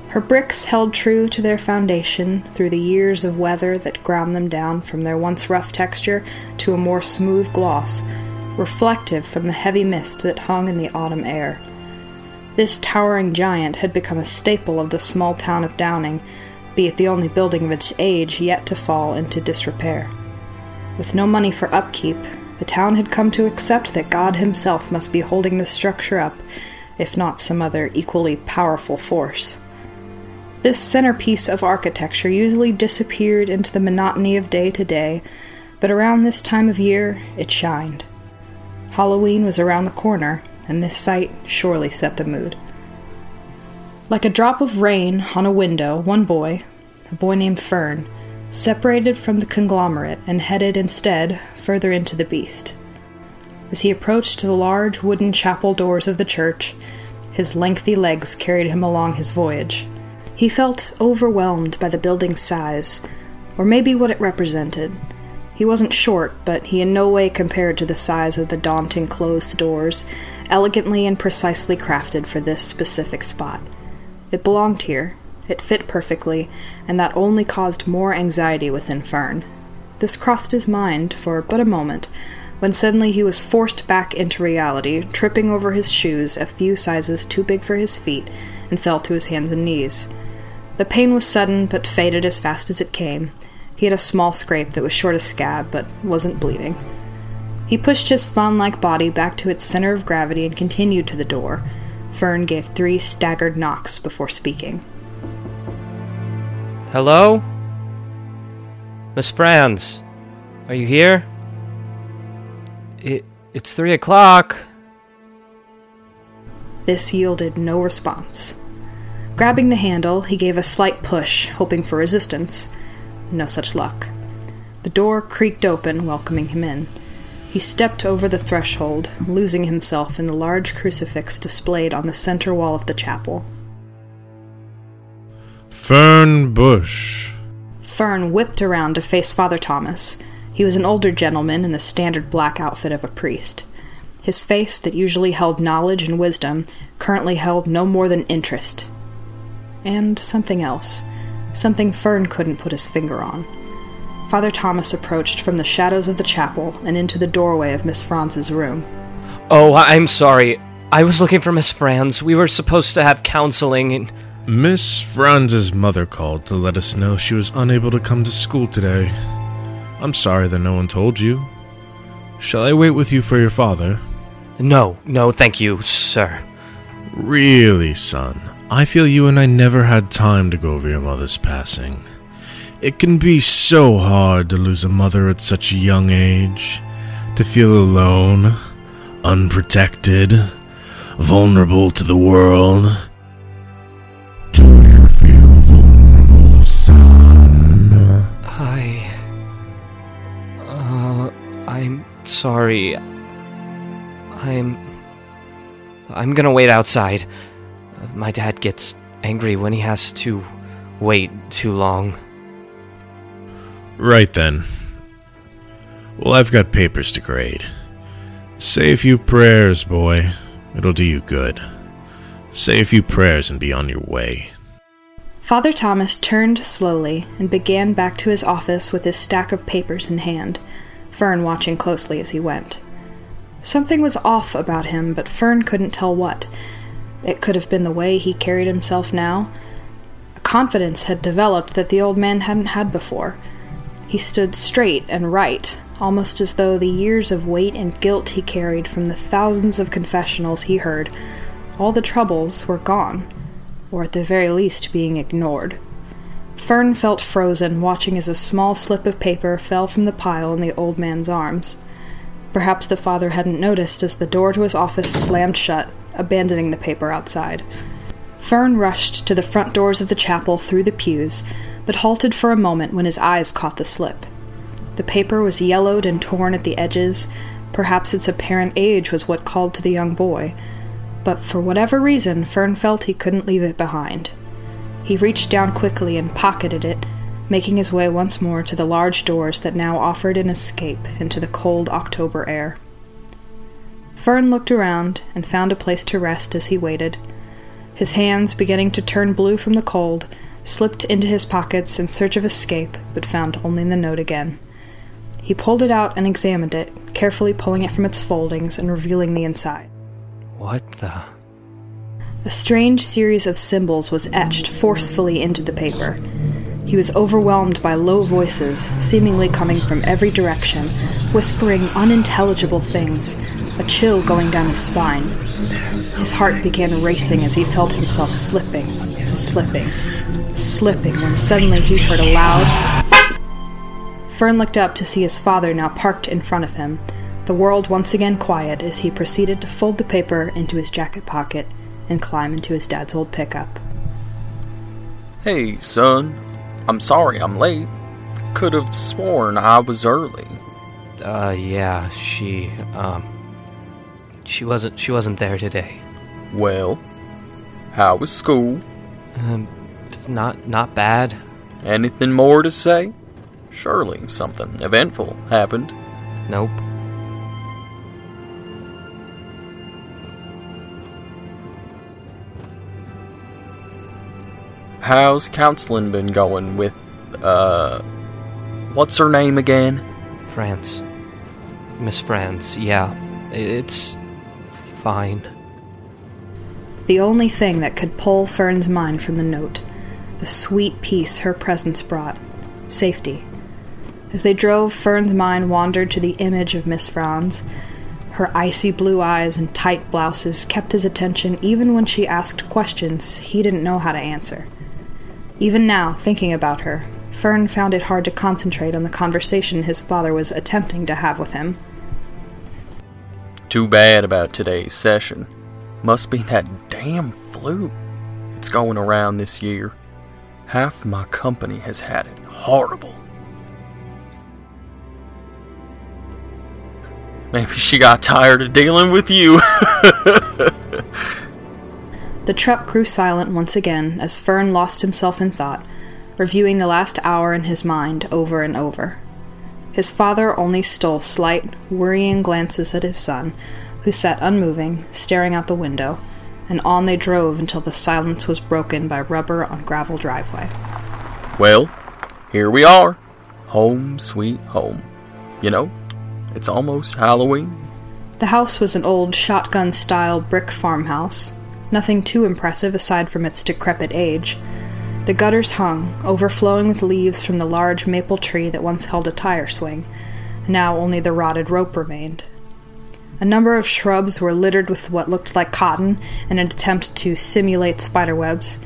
Her bricks held true to their foundation through the years of weather that ground them down from their once rough texture to a more smooth gloss, reflective from the heavy mist that hung in the autumn air. This towering giant had become a staple of the small town of Downing, be it the only building of its age yet to fall into disrepair. With no money for upkeep, the town had come to accept that God Himself must be holding the structure up, if not some other equally powerful force. This centerpiece of architecture usually disappeared into the monotony of day to day, but around this time of year it shined. Halloween was around the corner, and this sight surely set the mood. Like a drop of rain on a window, one boy, a boy named Fern, separated from the conglomerate and headed instead further into the beast. As he approached the large wooden chapel doors of the church, his lengthy legs carried him along his voyage. He felt overwhelmed by the building's size, or maybe what it represented. He wasn't short, but he in no way compared to the size of the daunting closed doors, elegantly and precisely crafted for this specific spot. It belonged here, it fit perfectly, and that only caused more anxiety within Fern. This crossed his mind for but a moment, when suddenly he was forced back into reality, tripping over his shoes a few sizes too big for his feet, and fell to his hands and knees. The pain was sudden, but faded as fast as it came. He had a small scrape that was short a scab, but wasn't bleeding. He pushed his fawn like body back to its center of gravity and continued to the door. Fern gave three staggered knocks before speaking. Hello? Miss Franz, are you here? It, it's three o'clock. This yielded no response. Grabbing the handle, he gave a slight push, hoping for resistance. No such luck. The door creaked open, welcoming him in. He stepped over the threshold, losing himself in the large crucifix displayed on the center wall of the chapel. Fern Bush. Fern whipped around to face Father Thomas. He was an older gentleman in the standard black outfit of a priest. His face, that usually held knowledge and wisdom, currently held no more than interest and something else, something Fern couldn't put his finger on. Father Thomas approached from the shadows of the chapel and into the doorway of Miss Franz's room. Oh, I'm sorry. I was looking for Miss Franz. We were supposed to have counseling and. Miss Franz's mother called to let us know she was unable to come to school today. I'm sorry that no one told you. Shall I wait with you for your father? No, no, thank you, sir. Really, son? I feel you and I never had time to go over your mother's passing. It can be so hard to lose a mother at such a young age, to feel alone, unprotected, vulnerable to the world. Do you feel vulnerable, son? I. Uh, I'm sorry. I'm. I'm gonna wait outside. My dad gets angry when he has to wait too long. Right then. Well, I've got papers to grade. Say a few prayers, boy. It'll do you good. Say a few prayers and be on your way. Father Thomas turned slowly and began back to his office with his stack of papers in hand, Fern watching closely as he went. Something was off about him, but Fern couldn't tell what. It could have been the way he carried himself now. A confidence had developed that the old man hadn't had before. He stood straight and right, almost as though the years of weight and guilt he carried from the thousands of confessionals he heard, all the troubles, were gone, or at the very least being ignored. Fern felt frozen, watching as a small slip of paper fell from the pile in the old man's arms. Perhaps the father hadn't noticed as the door to his office slammed shut, abandoning the paper outside. Fern rushed to the front doors of the chapel through the pews, but halted for a moment when his eyes caught the slip. The paper was yellowed and torn at the edges. Perhaps its apparent age was what called to the young boy. But for whatever reason, Fern felt he couldn't leave it behind. He reached down quickly and pocketed it, making his way once more to the large doors that now offered an escape into the cold October air. Fern looked around and found a place to rest as he waited. His hands, beginning to turn blue from the cold, slipped into his pockets in search of escape, but found only the note again. He pulled it out and examined it, carefully pulling it from its foldings and revealing the inside. What the? A strange series of symbols was etched forcefully into the paper. He was overwhelmed by low voices, seemingly coming from every direction, whispering unintelligible things, a chill going down his spine. His heart began racing as he felt himself slipping, slipping, slipping, when suddenly he heard a loud. Fern looked up to see his father now parked in front of him, the world once again quiet as he proceeded to fold the paper into his jacket pocket and climb into his dad's old pickup. Hey, son. I'm sorry I'm late. Could have sworn I was early. Uh, yeah, she, um, she wasn't, she wasn't there today. Well, how was school? Um, not, not bad. Anything more to say? Surely something eventful happened. Nope. How's counseling been going with, uh, what's her name again? Franz. Miss Franz, yeah. It's fine. The only thing that could pull Fern's mind from the note, the sweet peace her presence brought, safety. As they drove, Fern's mind wandered to the image of Miss Franz. Her icy blue eyes and tight blouses kept his attention even when she asked questions he didn't know how to answer. Even now, thinking about her, Fern found it hard to concentrate on the conversation his father was attempting to have with him. Too bad about today's session. Must be that damn flu. It's going around this year. Half my company has had it. Horrible. Maybe she got tired of dealing with you. The truck grew silent once again as Fern lost himself in thought, reviewing the last hour in his mind over and over. His father only stole slight, worrying glances at his son, who sat unmoving, staring out the window, and on they drove until the silence was broken by rubber on gravel driveway. well, here we are. Home sweet home. You know, it's almost Halloween. The house was an old shotgun style brick farmhouse, nothing too impressive aside from its decrepit age. The gutters hung, overflowing with leaves from the large maple tree that once held a tire swing. Now only the rotted rope remained. A number of shrubs were littered with what looked like cotton in an attempt to simulate spiderwebs,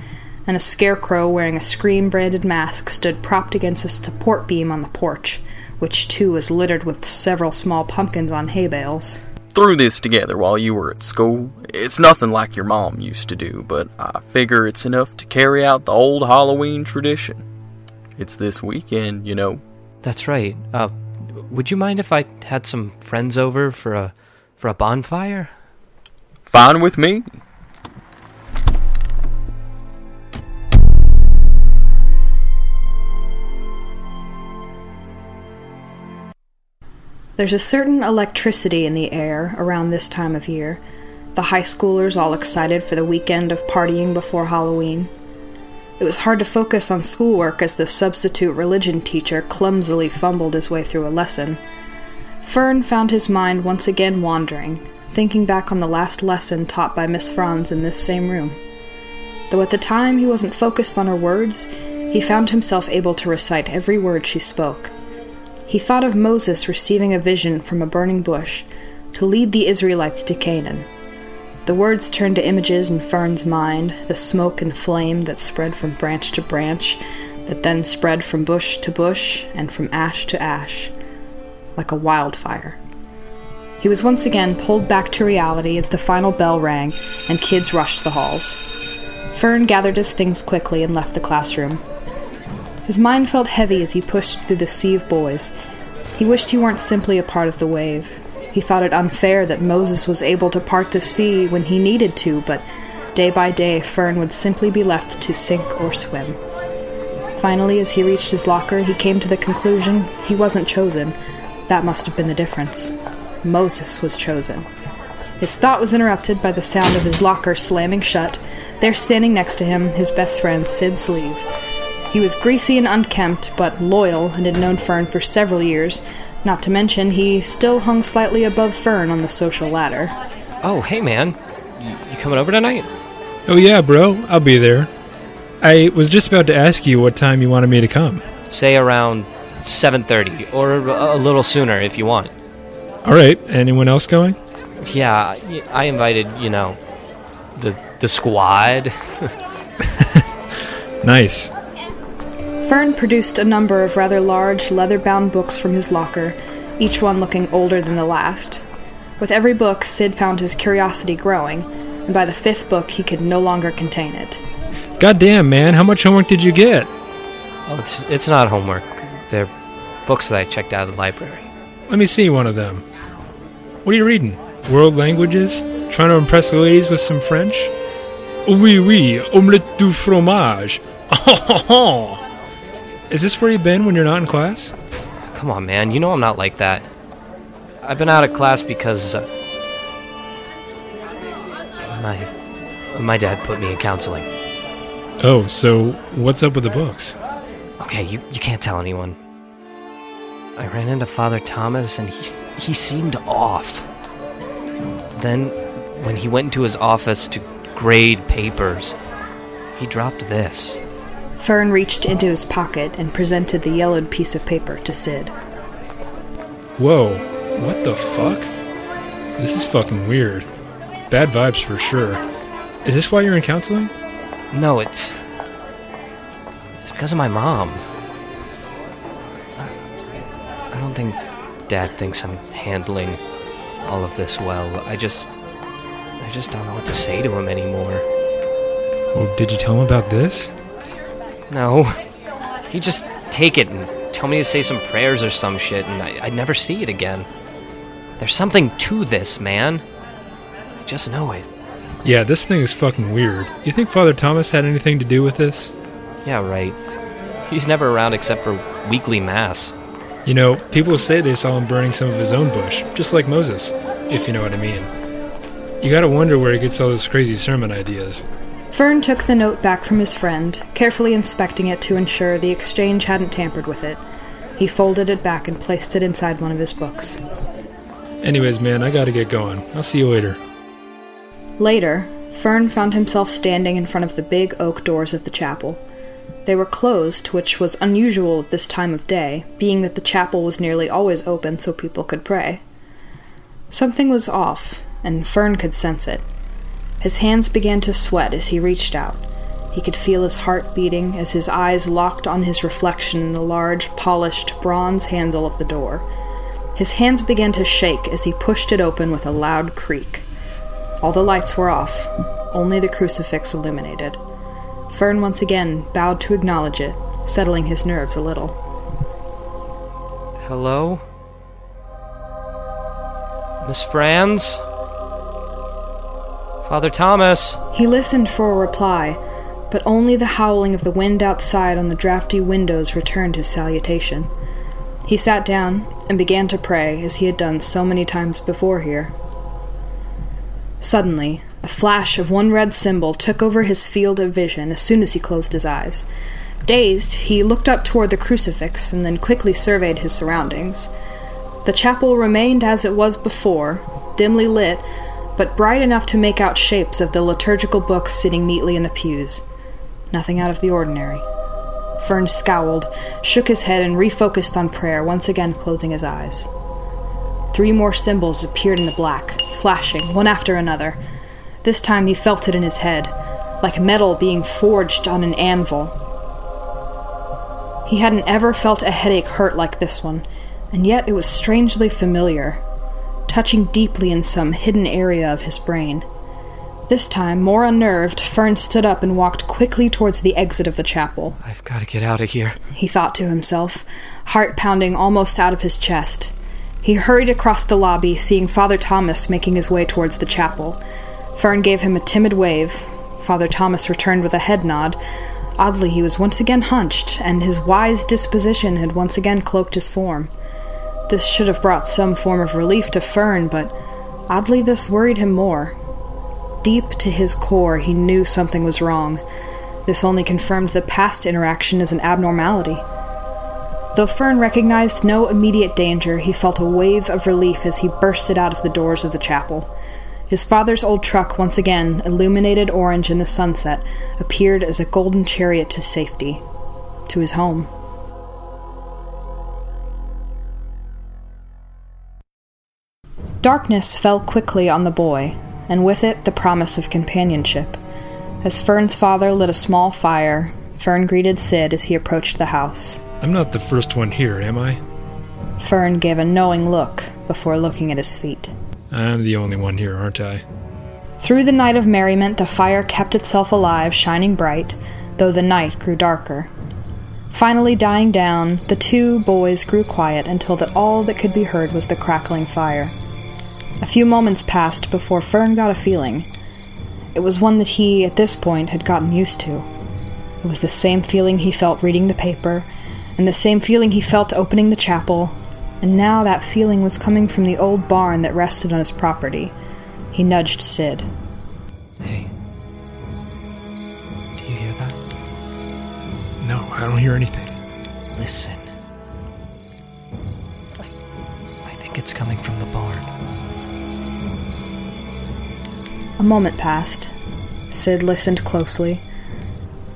and a scarecrow wearing a Scream branded mask stood propped against a support beam on the porch, which too was littered with several small pumpkins on hay bales. Threw this together while you were at school. It's nothing like your mom used to do, but I figure it's enough to carry out the old Halloween tradition. It's this weekend, you know. That's right. Uh, would you mind if I had some friends over for a for a bonfire? Fine with me. There's a certain electricity in the air around this time of year. The high schoolers all excited for the weekend of partying before Halloween. It was hard to focus on schoolwork as the substitute religion teacher clumsily fumbled his way through a lesson. Fern found his mind once again wandering, thinking back on the last lesson taught by Miss Franz in this same room. Though at the time he wasn't focused on her words, he found himself able to recite every word she spoke. He thought of Moses receiving a vision from a burning bush to lead the Israelites to Canaan. The words turned to images in Fern's mind the smoke and flame that spread from branch to branch, that then spread from bush to bush and from ash to ash, like a wildfire. He was once again pulled back to reality as the final bell rang and kids rushed the halls. Fern gathered his things quickly and left the classroom. His mind felt heavy as he pushed through the sea of boys. He wished he weren't simply a part of the wave. He thought it unfair that Moses was able to part the sea when he needed to, but day by day Fern would simply be left to sink or swim. Finally, as he reached his locker, he came to the conclusion he wasn't chosen. That must have been the difference. Moses was chosen. His thought was interrupted by the sound of his locker slamming shut. There, standing next to him, his best friend, Sid Sleeve. He was greasy and unkempt, but loyal and had known Fern for several years. Not to mention, he still hung slightly above Fern on the social ladder. Oh, hey man. You, you coming over tonight? Oh yeah, bro. I'll be there. I was just about to ask you what time you wanted me to come. Say around 7:30 or a, a little sooner if you want. All right. Anyone else going? Yeah, I invited, you know, the the squad. Nice. Fern produced a number of rather large, leather bound books from his locker, each one looking older than the last. With every book, Sid found his curiosity growing, and by the fifth book, he could no longer contain it. Goddamn, man. How much homework did you get? Oh, it's it's not homework. They're books that I checked out of the library. Let me see one of them. What are you reading? World languages? Trying to impress the ladies with some French? Oui, oui, omelette du fromage. Oh, oh, oh. Is this where you've been when you're not in class? Come on, man. You know I'm not like that. I've been out of class because uh, my my dad put me in counseling. Oh, so what's up with the books? Okay, you you can't tell anyone. I ran into Father Thomas and he he seemed off. Then when he went into his office to grade papers, he dropped this. Fern reached into his pocket and presented the yellowed piece of paper to Sid. Whoa, what the fuck? This is fucking weird. Bad vibes for sure. Is this why you're in counseling? No, it's it's because of my mom. I, I don't think Dad thinks I'm handling all of this well. I just I just don't know what to say to him anymore. Well, did you tell him about this? No. He just take it and tell me to say some prayers or some shit, and I, I'd never see it again. There's something to this, man. I just know it. Yeah, this thing is fucking weird. You think Father Thomas had anything to do with this? Yeah, right. He's never around except for weekly mass. You know, people say they saw him burning some of his own bush, just like Moses, if you know what I mean. You gotta wonder where he gets all those crazy sermon ideas. Fern took the note back from his friend, carefully inspecting it to ensure the exchange hadn't tampered with it. He folded it back and placed it inside one of his books. Anyways, man, I gotta get going. I'll see you later. Later, Fern found himself standing in front of the big oak doors of the chapel. They were closed, which was unusual at this time of day, being that the chapel was nearly always open so people could pray. Something was off, and Fern could sense it. His hands began to sweat as he reached out. He could feel his heart beating as his eyes locked on his reflection in the large, polished bronze handle of the door. His hands began to shake as he pushed it open with a loud creak. All the lights were off, only the crucifix illuminated. Fern once again bowed to acknowledge it, settling his nerves a little. Hello? Miss Franz? Father Thomas? He listened for a reply, but only the howling of the wind outside on the drafty windows returned his salutation. He sat down and began to pray as he had done so many times before here. Suddenly, a flash of one red symbol took over his field of vision as soon as he closed his eyes. Dazed, he looked up toward the crucifix and then quickly surveyed his surroundings. The chapel remained as it was before, dimly lit, but bright enough to make out shapes of the liturgical books sitting neatly in the pews. Nothing out of the ordinary. Fern scowled, shook his head, and refocused on prayer, once again closing his eyes. Three more symbols appeared in the black, flashing, one after another. This time he felt it in his head, like metal being forged on an anvil. He hadn't ever felt a headache hurt like this one, and yet it was strangely familiar, touching deeply in some hidden area of his brain. This time, more unnerved, Fern stood up and walked quickly towards the exit of the chapel. I've got to get out of here. He thought to himself, heart pounding almost out of his chest. He hurried across the lobby, seeing Father Thomas making his way towards the chapel. Fern gave him a timid wave. Father Thomas returned with a head nod. Oddly, he was once again hunched, and his wise disposition had once again cloaked his form. This should have brought some form of relief to Fern, but Oddly, this worried him more. Deep to his core, he knew something was wrong. This only confirmed the past interaction as an abnormality. Though Fern recognized no immediate danger, he felt a wave of relief as he bursted out of the doors of the chapel. His father's old truck, once again illuminated orange in the sunset, appeared as a golden chariot to safety, to his home. Darkness fell quickly on the boy, and with it the promise of companionship. As Fern's father lit a small fire, Fern greeted Sid as he approached the house. I'm not the first one here, am I? Fern gave a knowing look before looking at his feet. I'm the only one here, aren't I? Through the night of merriment, the fire kept itself alive, shining bright, though the night grew darker. Finally dying down, the two boys grew quiet until that all that could be heard was the crackling fire. A few moments passed before Fern got a feeling. It was one that he, at this point, had gotten used to. It was the same feeling he felt reading the paper, and the same feeling he felt opening the chapel, and now that feeling was coming from the old barn that rested on his property. He nudged Sid. Hey. Do you hear that? No, I don't hear anything. Listen. I, I think it's coming from the barn. A moment passed. Sid listened closely.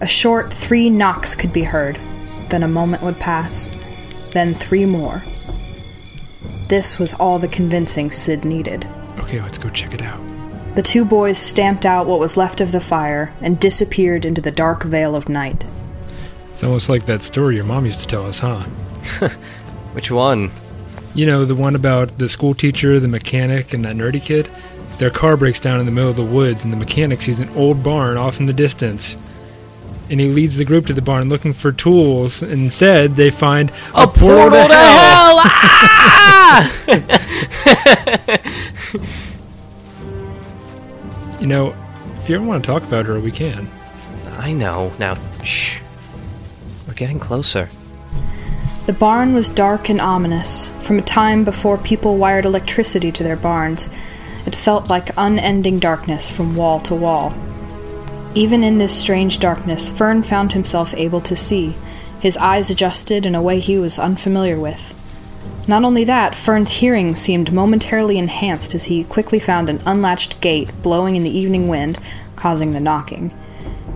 A short three knocks could be heard. Then a moment would pass. Then three more. This was all the convincing Sid needed. Okay, let's go check it out. The two boys stamped out what was left of the fire and disappeared into the dark veil of night. It's almost like that story your mom used to tell us, huh? Which one? You know, the one about the school teacher, the mechanic, and that nerdy kid? Their car breaks down in the middle of the woods, and the mechanic sees an old barn off in the distance. And he leads the group to the barn looking for tools. Instead, they find a, A portal to hell! Ah! you know, if you ever want to talk about her, we can. I know. Now, shh. We're getting closer. The barn was dark and ominous. From a time before people wired electricity to their barns, it felt like unending darkness from wall to wall. Even in this strange darkness, Fern found himself able to see, his eyes adjusted in a way he was unfamiliar with. Not only that, Fern's hearing seemed momentarily enhanced as he quickly found an unlatched gate blowing in the evening wind, causing the knocking.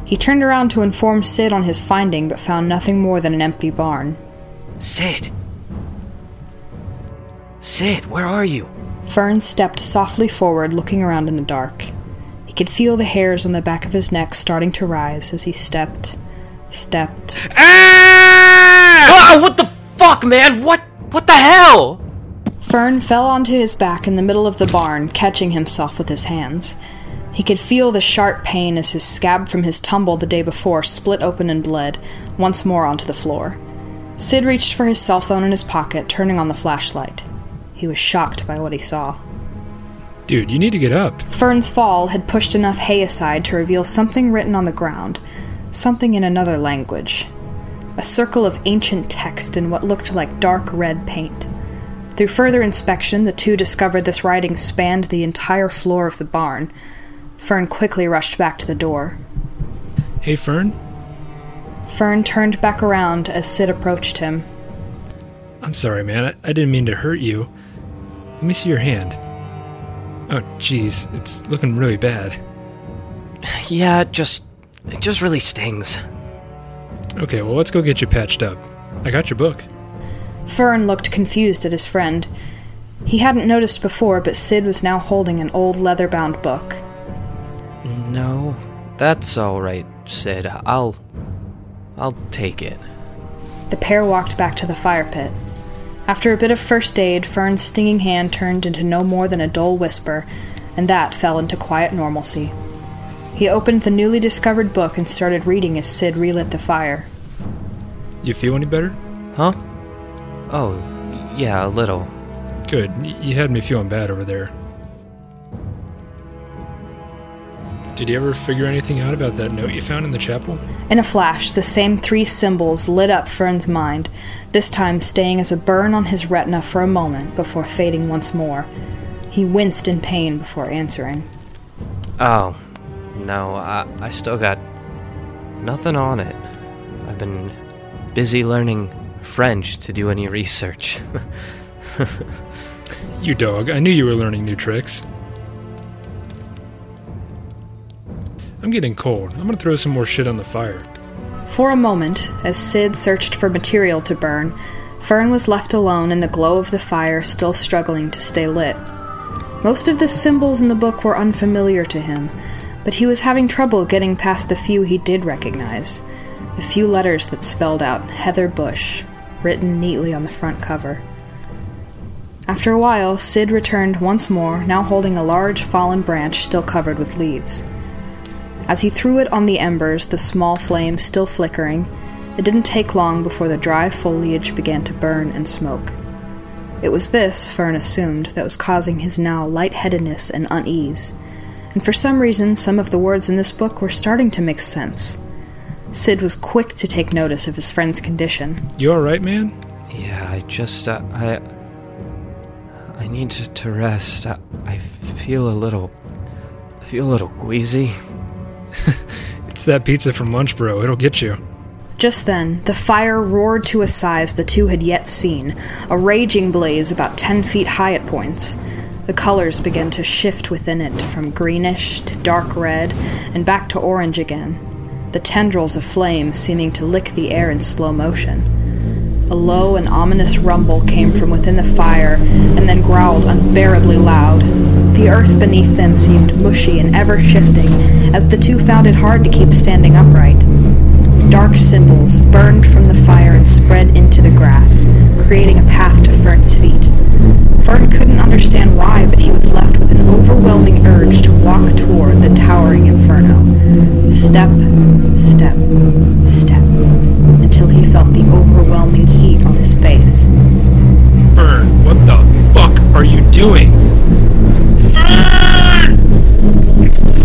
He turned around to inform Sid on his finding, but found nothing more than an empty barn. Sid! Sid, where are you? Fern stepped softly forward, looking around in the dark. He could feel the hairs on the back of his neck starting to rise as he stepped, stepped. Ah! Oh, what the fuck, man? What? What the hell? Fern fell onto his back in the middle of the barn, catching himself with his hands. He could feel the sharp pain as his scab from his tumble the day before split open and bled, once more onto the floor. Sid reached for his cell phone in his pocket, turning on the flashlight. He was shocked by what he saw. Dude, you need to get up. Fern's fall had pushed enough hay aside to reveal something written on the ground, something in another language. A circle of ancient text in what looked like dark red paint. Through further inspection, the two discovered this writing spanned the entire floor of the barn. Fern quickly rushed back to the door. Hey, Fern? Fern turned back around as Sid approached him. I'm sorry, man. I, I didn't mean to hurt you. Let me see your hand. Oh, jeez. It's looking really bad. Yeah, it just. It just really stings. Okay, well, let's go get you patched up. I got your book. Fern looked confused at his friend. He hadn't noticed before, but Sid was now holding an old leather bound book. No, that's alright, Sid. I'll. I'll take it. The pair walked back to the fire pit. After a bit of first aid, Fern's stinging hand turned into no more than a dull whisper, and that fell into quiet normalcy. He opened the newly discovered book and started reading as Sid relit the fire. You feel any better? Huh? Oh, yeah, a little. Good. You had me feeling bad over there. Did you ever figure anything out about that note you found in the chapel? In a flash, the same three symbols lit up Fern's mind, this time staying as a burn on his retina for a moment before fading once more. He winced in pain before answering. Oh, no, I, I still got nothing on it. I've been busy learning French to do any research. You dog, I knew you were learning new tricks. I'm getting cold. I'm gonna throw some more shit on the fire. For a moment, as Sid searched for material to burn, Fern was left alone in the glow of the fire, still struggling to stay lit. Most of the symbols in the book were unfamiliar to him, but he was having trouble getting past the few he did recognize. The few letters that spelled out Heather Bush, written neatly on the front cover. After a while, Sid returned once more, now holding a large fallen branch still covered with leaves. As he threw it on the embers, the small flame still flickering, it didn't take long before the dry foliage began to burn and smoke. It was this, Fern assumed, that was causing his now lightheadedness and unease, and for some reason, some of the words in this book were starting to make sense. Sid was quick to take notice of his friend's condition. You alright, man? yeah, I just, uh, I. I need to, to rest. I, I feel a little. I feel a little queasy. It's that pizza from lunch, bro. It'll get you. Just then, the fire roared to a size the two had yet seen, a raging blaze about ten feet high at points. The colors began to shift within it, from greenish to dark red, and back to orange again, the tendrils of flame seeming to lick the air in slow motion. A low and ominous rumble came from within the fire, and then growled unbearably loud. The earth beneath them seemed mushy and ever shifting, as the two found it hard to keep standing upright. Dark symbols burned from the fire and spread into the grass, creating a path to Fern's feet. Fern couldn't understand why, but he was left with an overwhelming urge to walk toward the towering inferno. Step, step, step, until he felt the overwhelming heat on his face. Fern, what the fuck are you doing? Fern!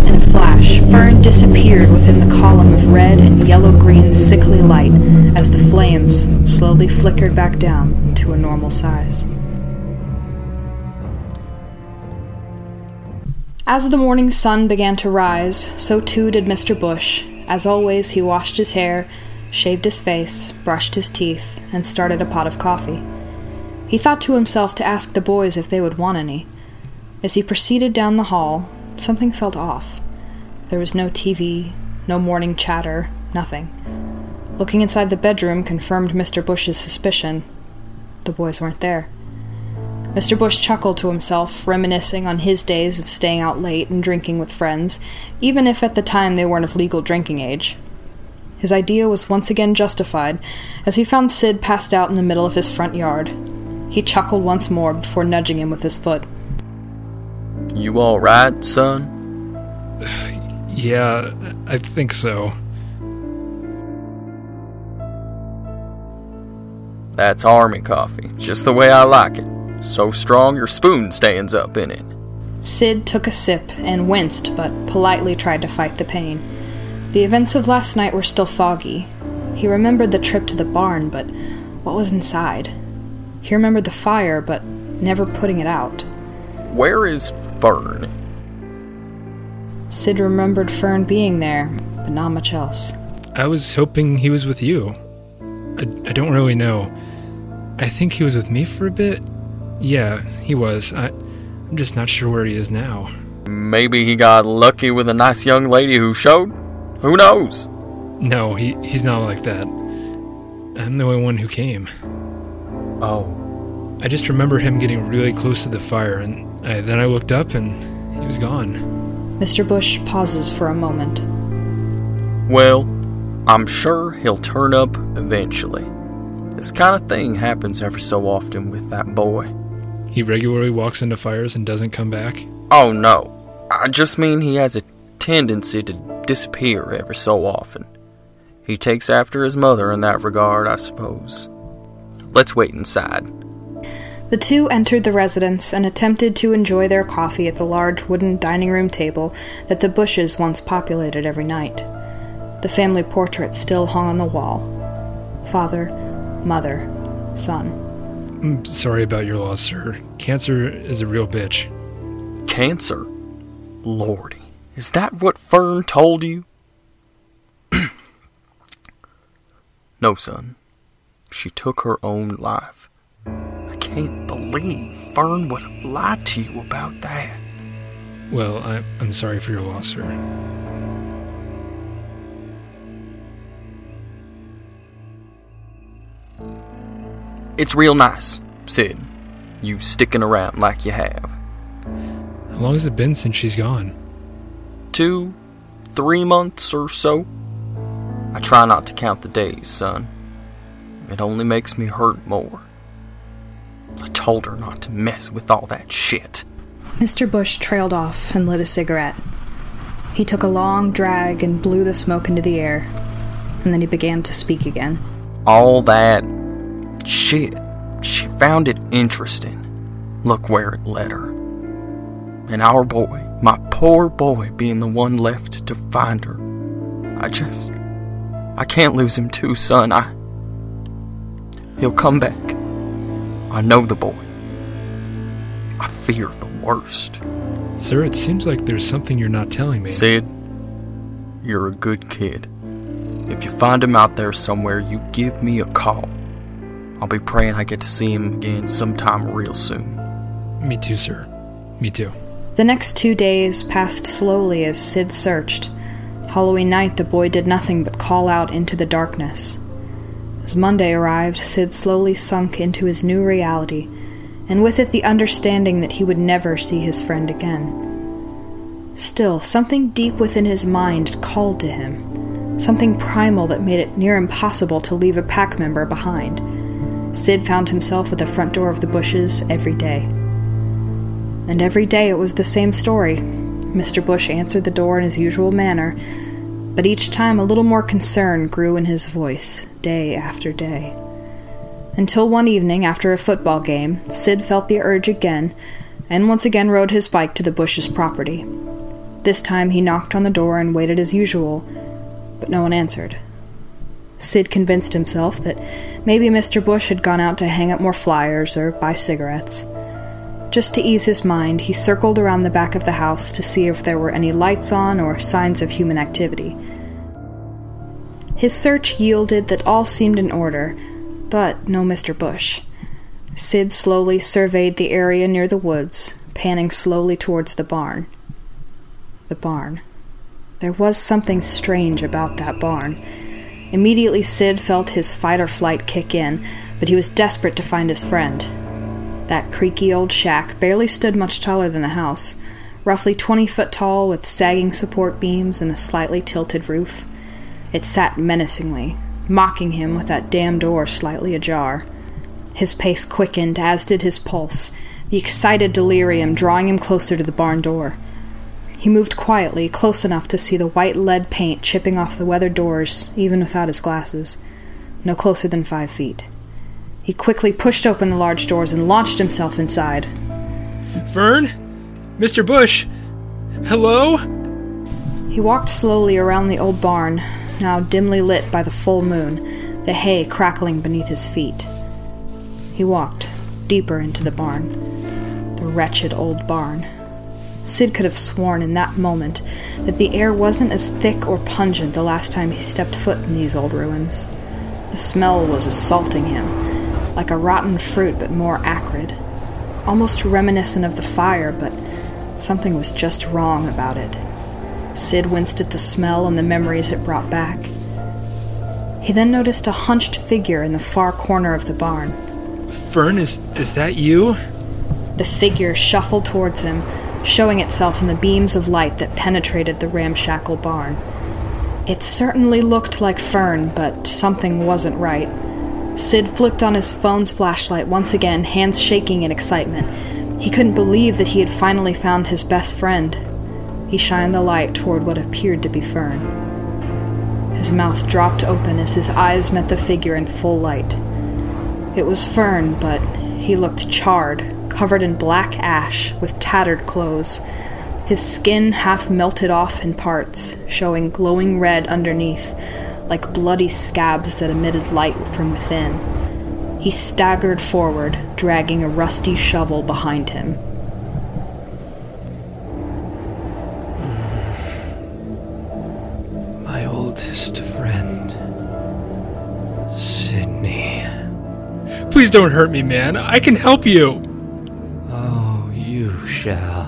In a flash, Fern disappeared within the column of red and yellow green sickly light as the flames slowly flickered back down to a normal size. As the morning sun began to rise, so too did Mr. Bush. As always, he washed his hair, shaved his face, brushed his teeth, and started a pot of coffee. He thought to himself to ask the boys if they would want any. As he proceeded down the hall, something felt off. There was no TV, no morning chatter, nothing. Looking inside the bedroom confirmed Mr. Bush's suspicion. The boys weren't there. Mr. Bush chuckled to himself, reminiscing on his days of staying out late and drinking with friends, even if at the time they weren't of legal drinking age. His idea was once again justified as he found Sid passed out in the middle of his front yard. He chuckled once more before nudging him with his foot. You alright, son? Yeah, I think so. That's army coffee, just the way I like it. So strong your spoon stands up in it. Sid took a sip and winced, but politely tried to fight the pain. The events of last night were still foggy. He remembered the trip to the barn, but what was inside? He remembered the fire, but never putting it out. Where is Fern? Sid remembered Fern being there, but not much else. I was hoping he was with you. I, I don't really know. I think he was with me for a bit. Yeah, he was. I, I'm just not sure where he is now. Maybe he got lucky with a nice young lady who showed? Who knows? No, he, he's not like that. I'm the only one who came. Oh. I just remember him getting really close to the fire, and I, then I looked up and he was gone. Mr. Bush pauses for a moment. Well, I'm sure he'll turn up eventually. This kind of thing happens every so often with that boy. He regularly walks into fires and doesn't come back. Oh no, I just mean he has a tendency to disappear every so often. He takes after his mother in that regard, I suppose. Let's wait inside. The two entered the residence and attempted to enjoy their coffee at the large wooden dining room table that the Bushes once populated every night. The family portrait still hung on the wall father, mother, son. I'm sorry about your loss, sir. Cancer is a real bitch. cancer. Lordy, is that what Fern told you? no, son. She took her own life. I can't believe Fern would have lied to you about that. Well, I, I'm sorry for your loss, sir. It's real nice, Sid. You sticking around like you have. How long has it been since she's gone? Two, three months or so. I try not to count the days, son. It only makes me hurt more. I told her not to mess with all that shit. Mr. Bush trailed off and lit a cigarette. He took a long drag and blew the smoke into the air, and then he began to speak again. All that shit. She found it interesting. Look where it led her. And our boy, my poor boy, being the one left to find her. I just. I can't lose him too, son. I. He'll come back. I know the boy. I fear the worst. Sir, it seems like there's something you're not telling me. Sid, you're a good kid. If you find him out there somewhere, you give me a call. I'll be praying I get to see him again sometime real soon. Me too, sir. Me too. The next two days passed slowly as Sid searched. Halloween night, the boy did nothing but call out into the darkness. As Monday arrived, Sid slowly sunk into his new reality, and with it the understanding that he would never see his friend again. Still, something deep within his mind called to him, something primal that made it near impossible to leave a pack member behind. Sid found himself at the front door of the Bushes every day. And every day it was the same story. Mr. Bush answered the door in his usual manner, but each time a little more concern grew in his voice, day after day. Until one evening, after a football game, Sid felt the urge again, and once again rode his bike to the Bush's property. This time he knocked on the door and waited as usual, but no one answered. Sid convinced himself that maybe Mr. Bush had gone out to hang up more flyers or buy cigarettes. Just to ease his mind, he circled around the back of the house to see if there were any lights on or signs of human activity. His search yielded that all seemed in order, but no Mr. Bush. Sid slowly surveyed the area near the woods, panning slowly towards the barn. The barn. There was something strange about that barn. Immediately, Sid felt his fight or flight kick in, but he was desperate to find his friend. That creaky old shack barely stood much taller than the house, roughly 20 foot tall with sagging support beams and a slightly tilted roof. It sat menacingly, mocking him with that damn door slightly ajar. His pace quickened, as did his pulse, the excited delirium drawing him closer to the barn door. He moved quietly, close enough to see the white lead paint chipping off the weathered doors, even without his glasses. No closer than five feet. He quickly pushed open the large doors and launched himself inside. Fern? Mr. Bush? Hello? He walked slowly around the old barn, now dimly lit by the full moon, the hay crackling beneath his feet. He walked deeper into the barn. The wretched old barn. Sid could have sworn in that moment that the air wasn't as thick or pungent the last time he stepped foot in these old ruins. The smell was assaulting him, like a rotten fruit but more acrid, almost reminiscent of the fire, but something was just wrong about it. Sid winced at the smell and the memories it brought back. He then noticed a hunched figure in the far corner of the barn. Fern, is, is that you? The figure shuffled towards him, showing itself in the beams of light that penetrated the ramshackle barn. It certainly looked like Fern, but something wasn't right. Sid flipped on his phone's flashlight once again, hands shaking in excitement. He couldn't believe that he had finally found his best friend. He shined the light toward what appeared to be Fern. His mouth dropped open as his eyes met the figure in full light. It was Fern, but he looked charred, covered in black ash, with tattered clothes. His skin half melted off in parts, showing glowing red underneath, like bloody scabs that emitted light from within. He staggered forward, dragging a rusty shovel behind him. My oldest friend, Sydney. Please don't hurt me, man. I can help you. Oh, you shall.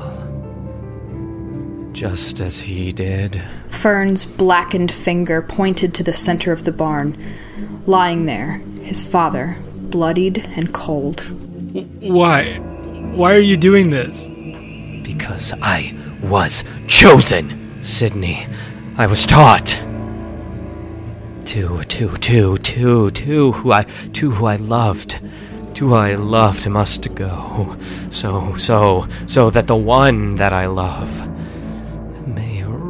Just as he did. Fern's blackened finger pointed to the center of the barn. Lying there, his father, bloodied and cold. Why? Why are you doing this? Because I was chosen, Sydney. I was taught. To, to, to, to, to who I, to who I loved. To who I loved must go. So, so, so that the one that I love may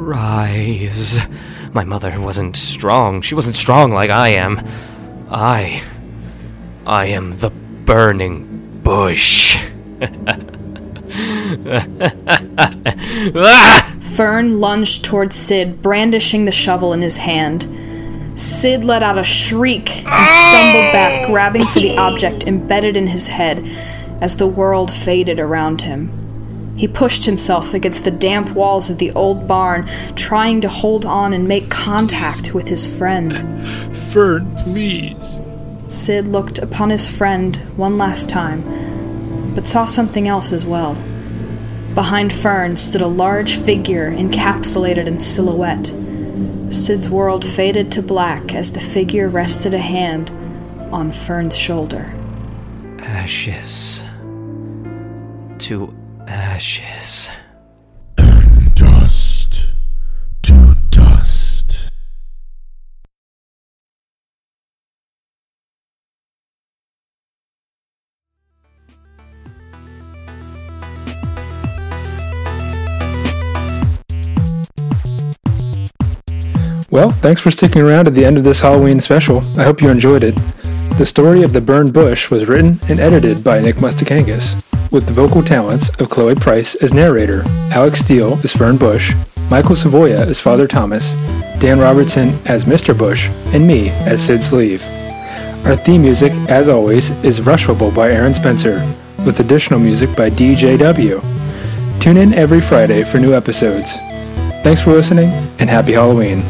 rise. My mother wasn't strong. She wasn't strong like I am. I. I am the burning bush. Fern lunged towards Sid, brandishing the shovel in his hand. Sid let out a shriek and stumbled back, grabbing for the object embedded in his head as the world faded around him. He pushed himself against the damp walls of the old barn, trying to hold on and make contact with his friend. Fern, please. Sid looked upon his friend one last time, but saw something else as well. Behind Fern stood a large figure encapsulated in silhouette. Sid's world faded to black as the figure rested a hand on Fern's shoulder. Ashes. To ashes. And dust to dust. Well, thanks for sticking around at the end of this Halloween special. I hope you enjoyed it. The story of the burned bush was written and edited by Nick Mustakangas, with the vocal talents of Chloe Price as narrator, Alex Steele as Fern Bush, Michael Savoya as Father Thomas, Dan Robertson as Mr. Bush, and me as Sid Sleeve. Our theme music, as always, is Rushable by Aaron Spencer, with additional music by DJW. Tune in every Friday for new episodes. Thanks for listening, and happy Halloween.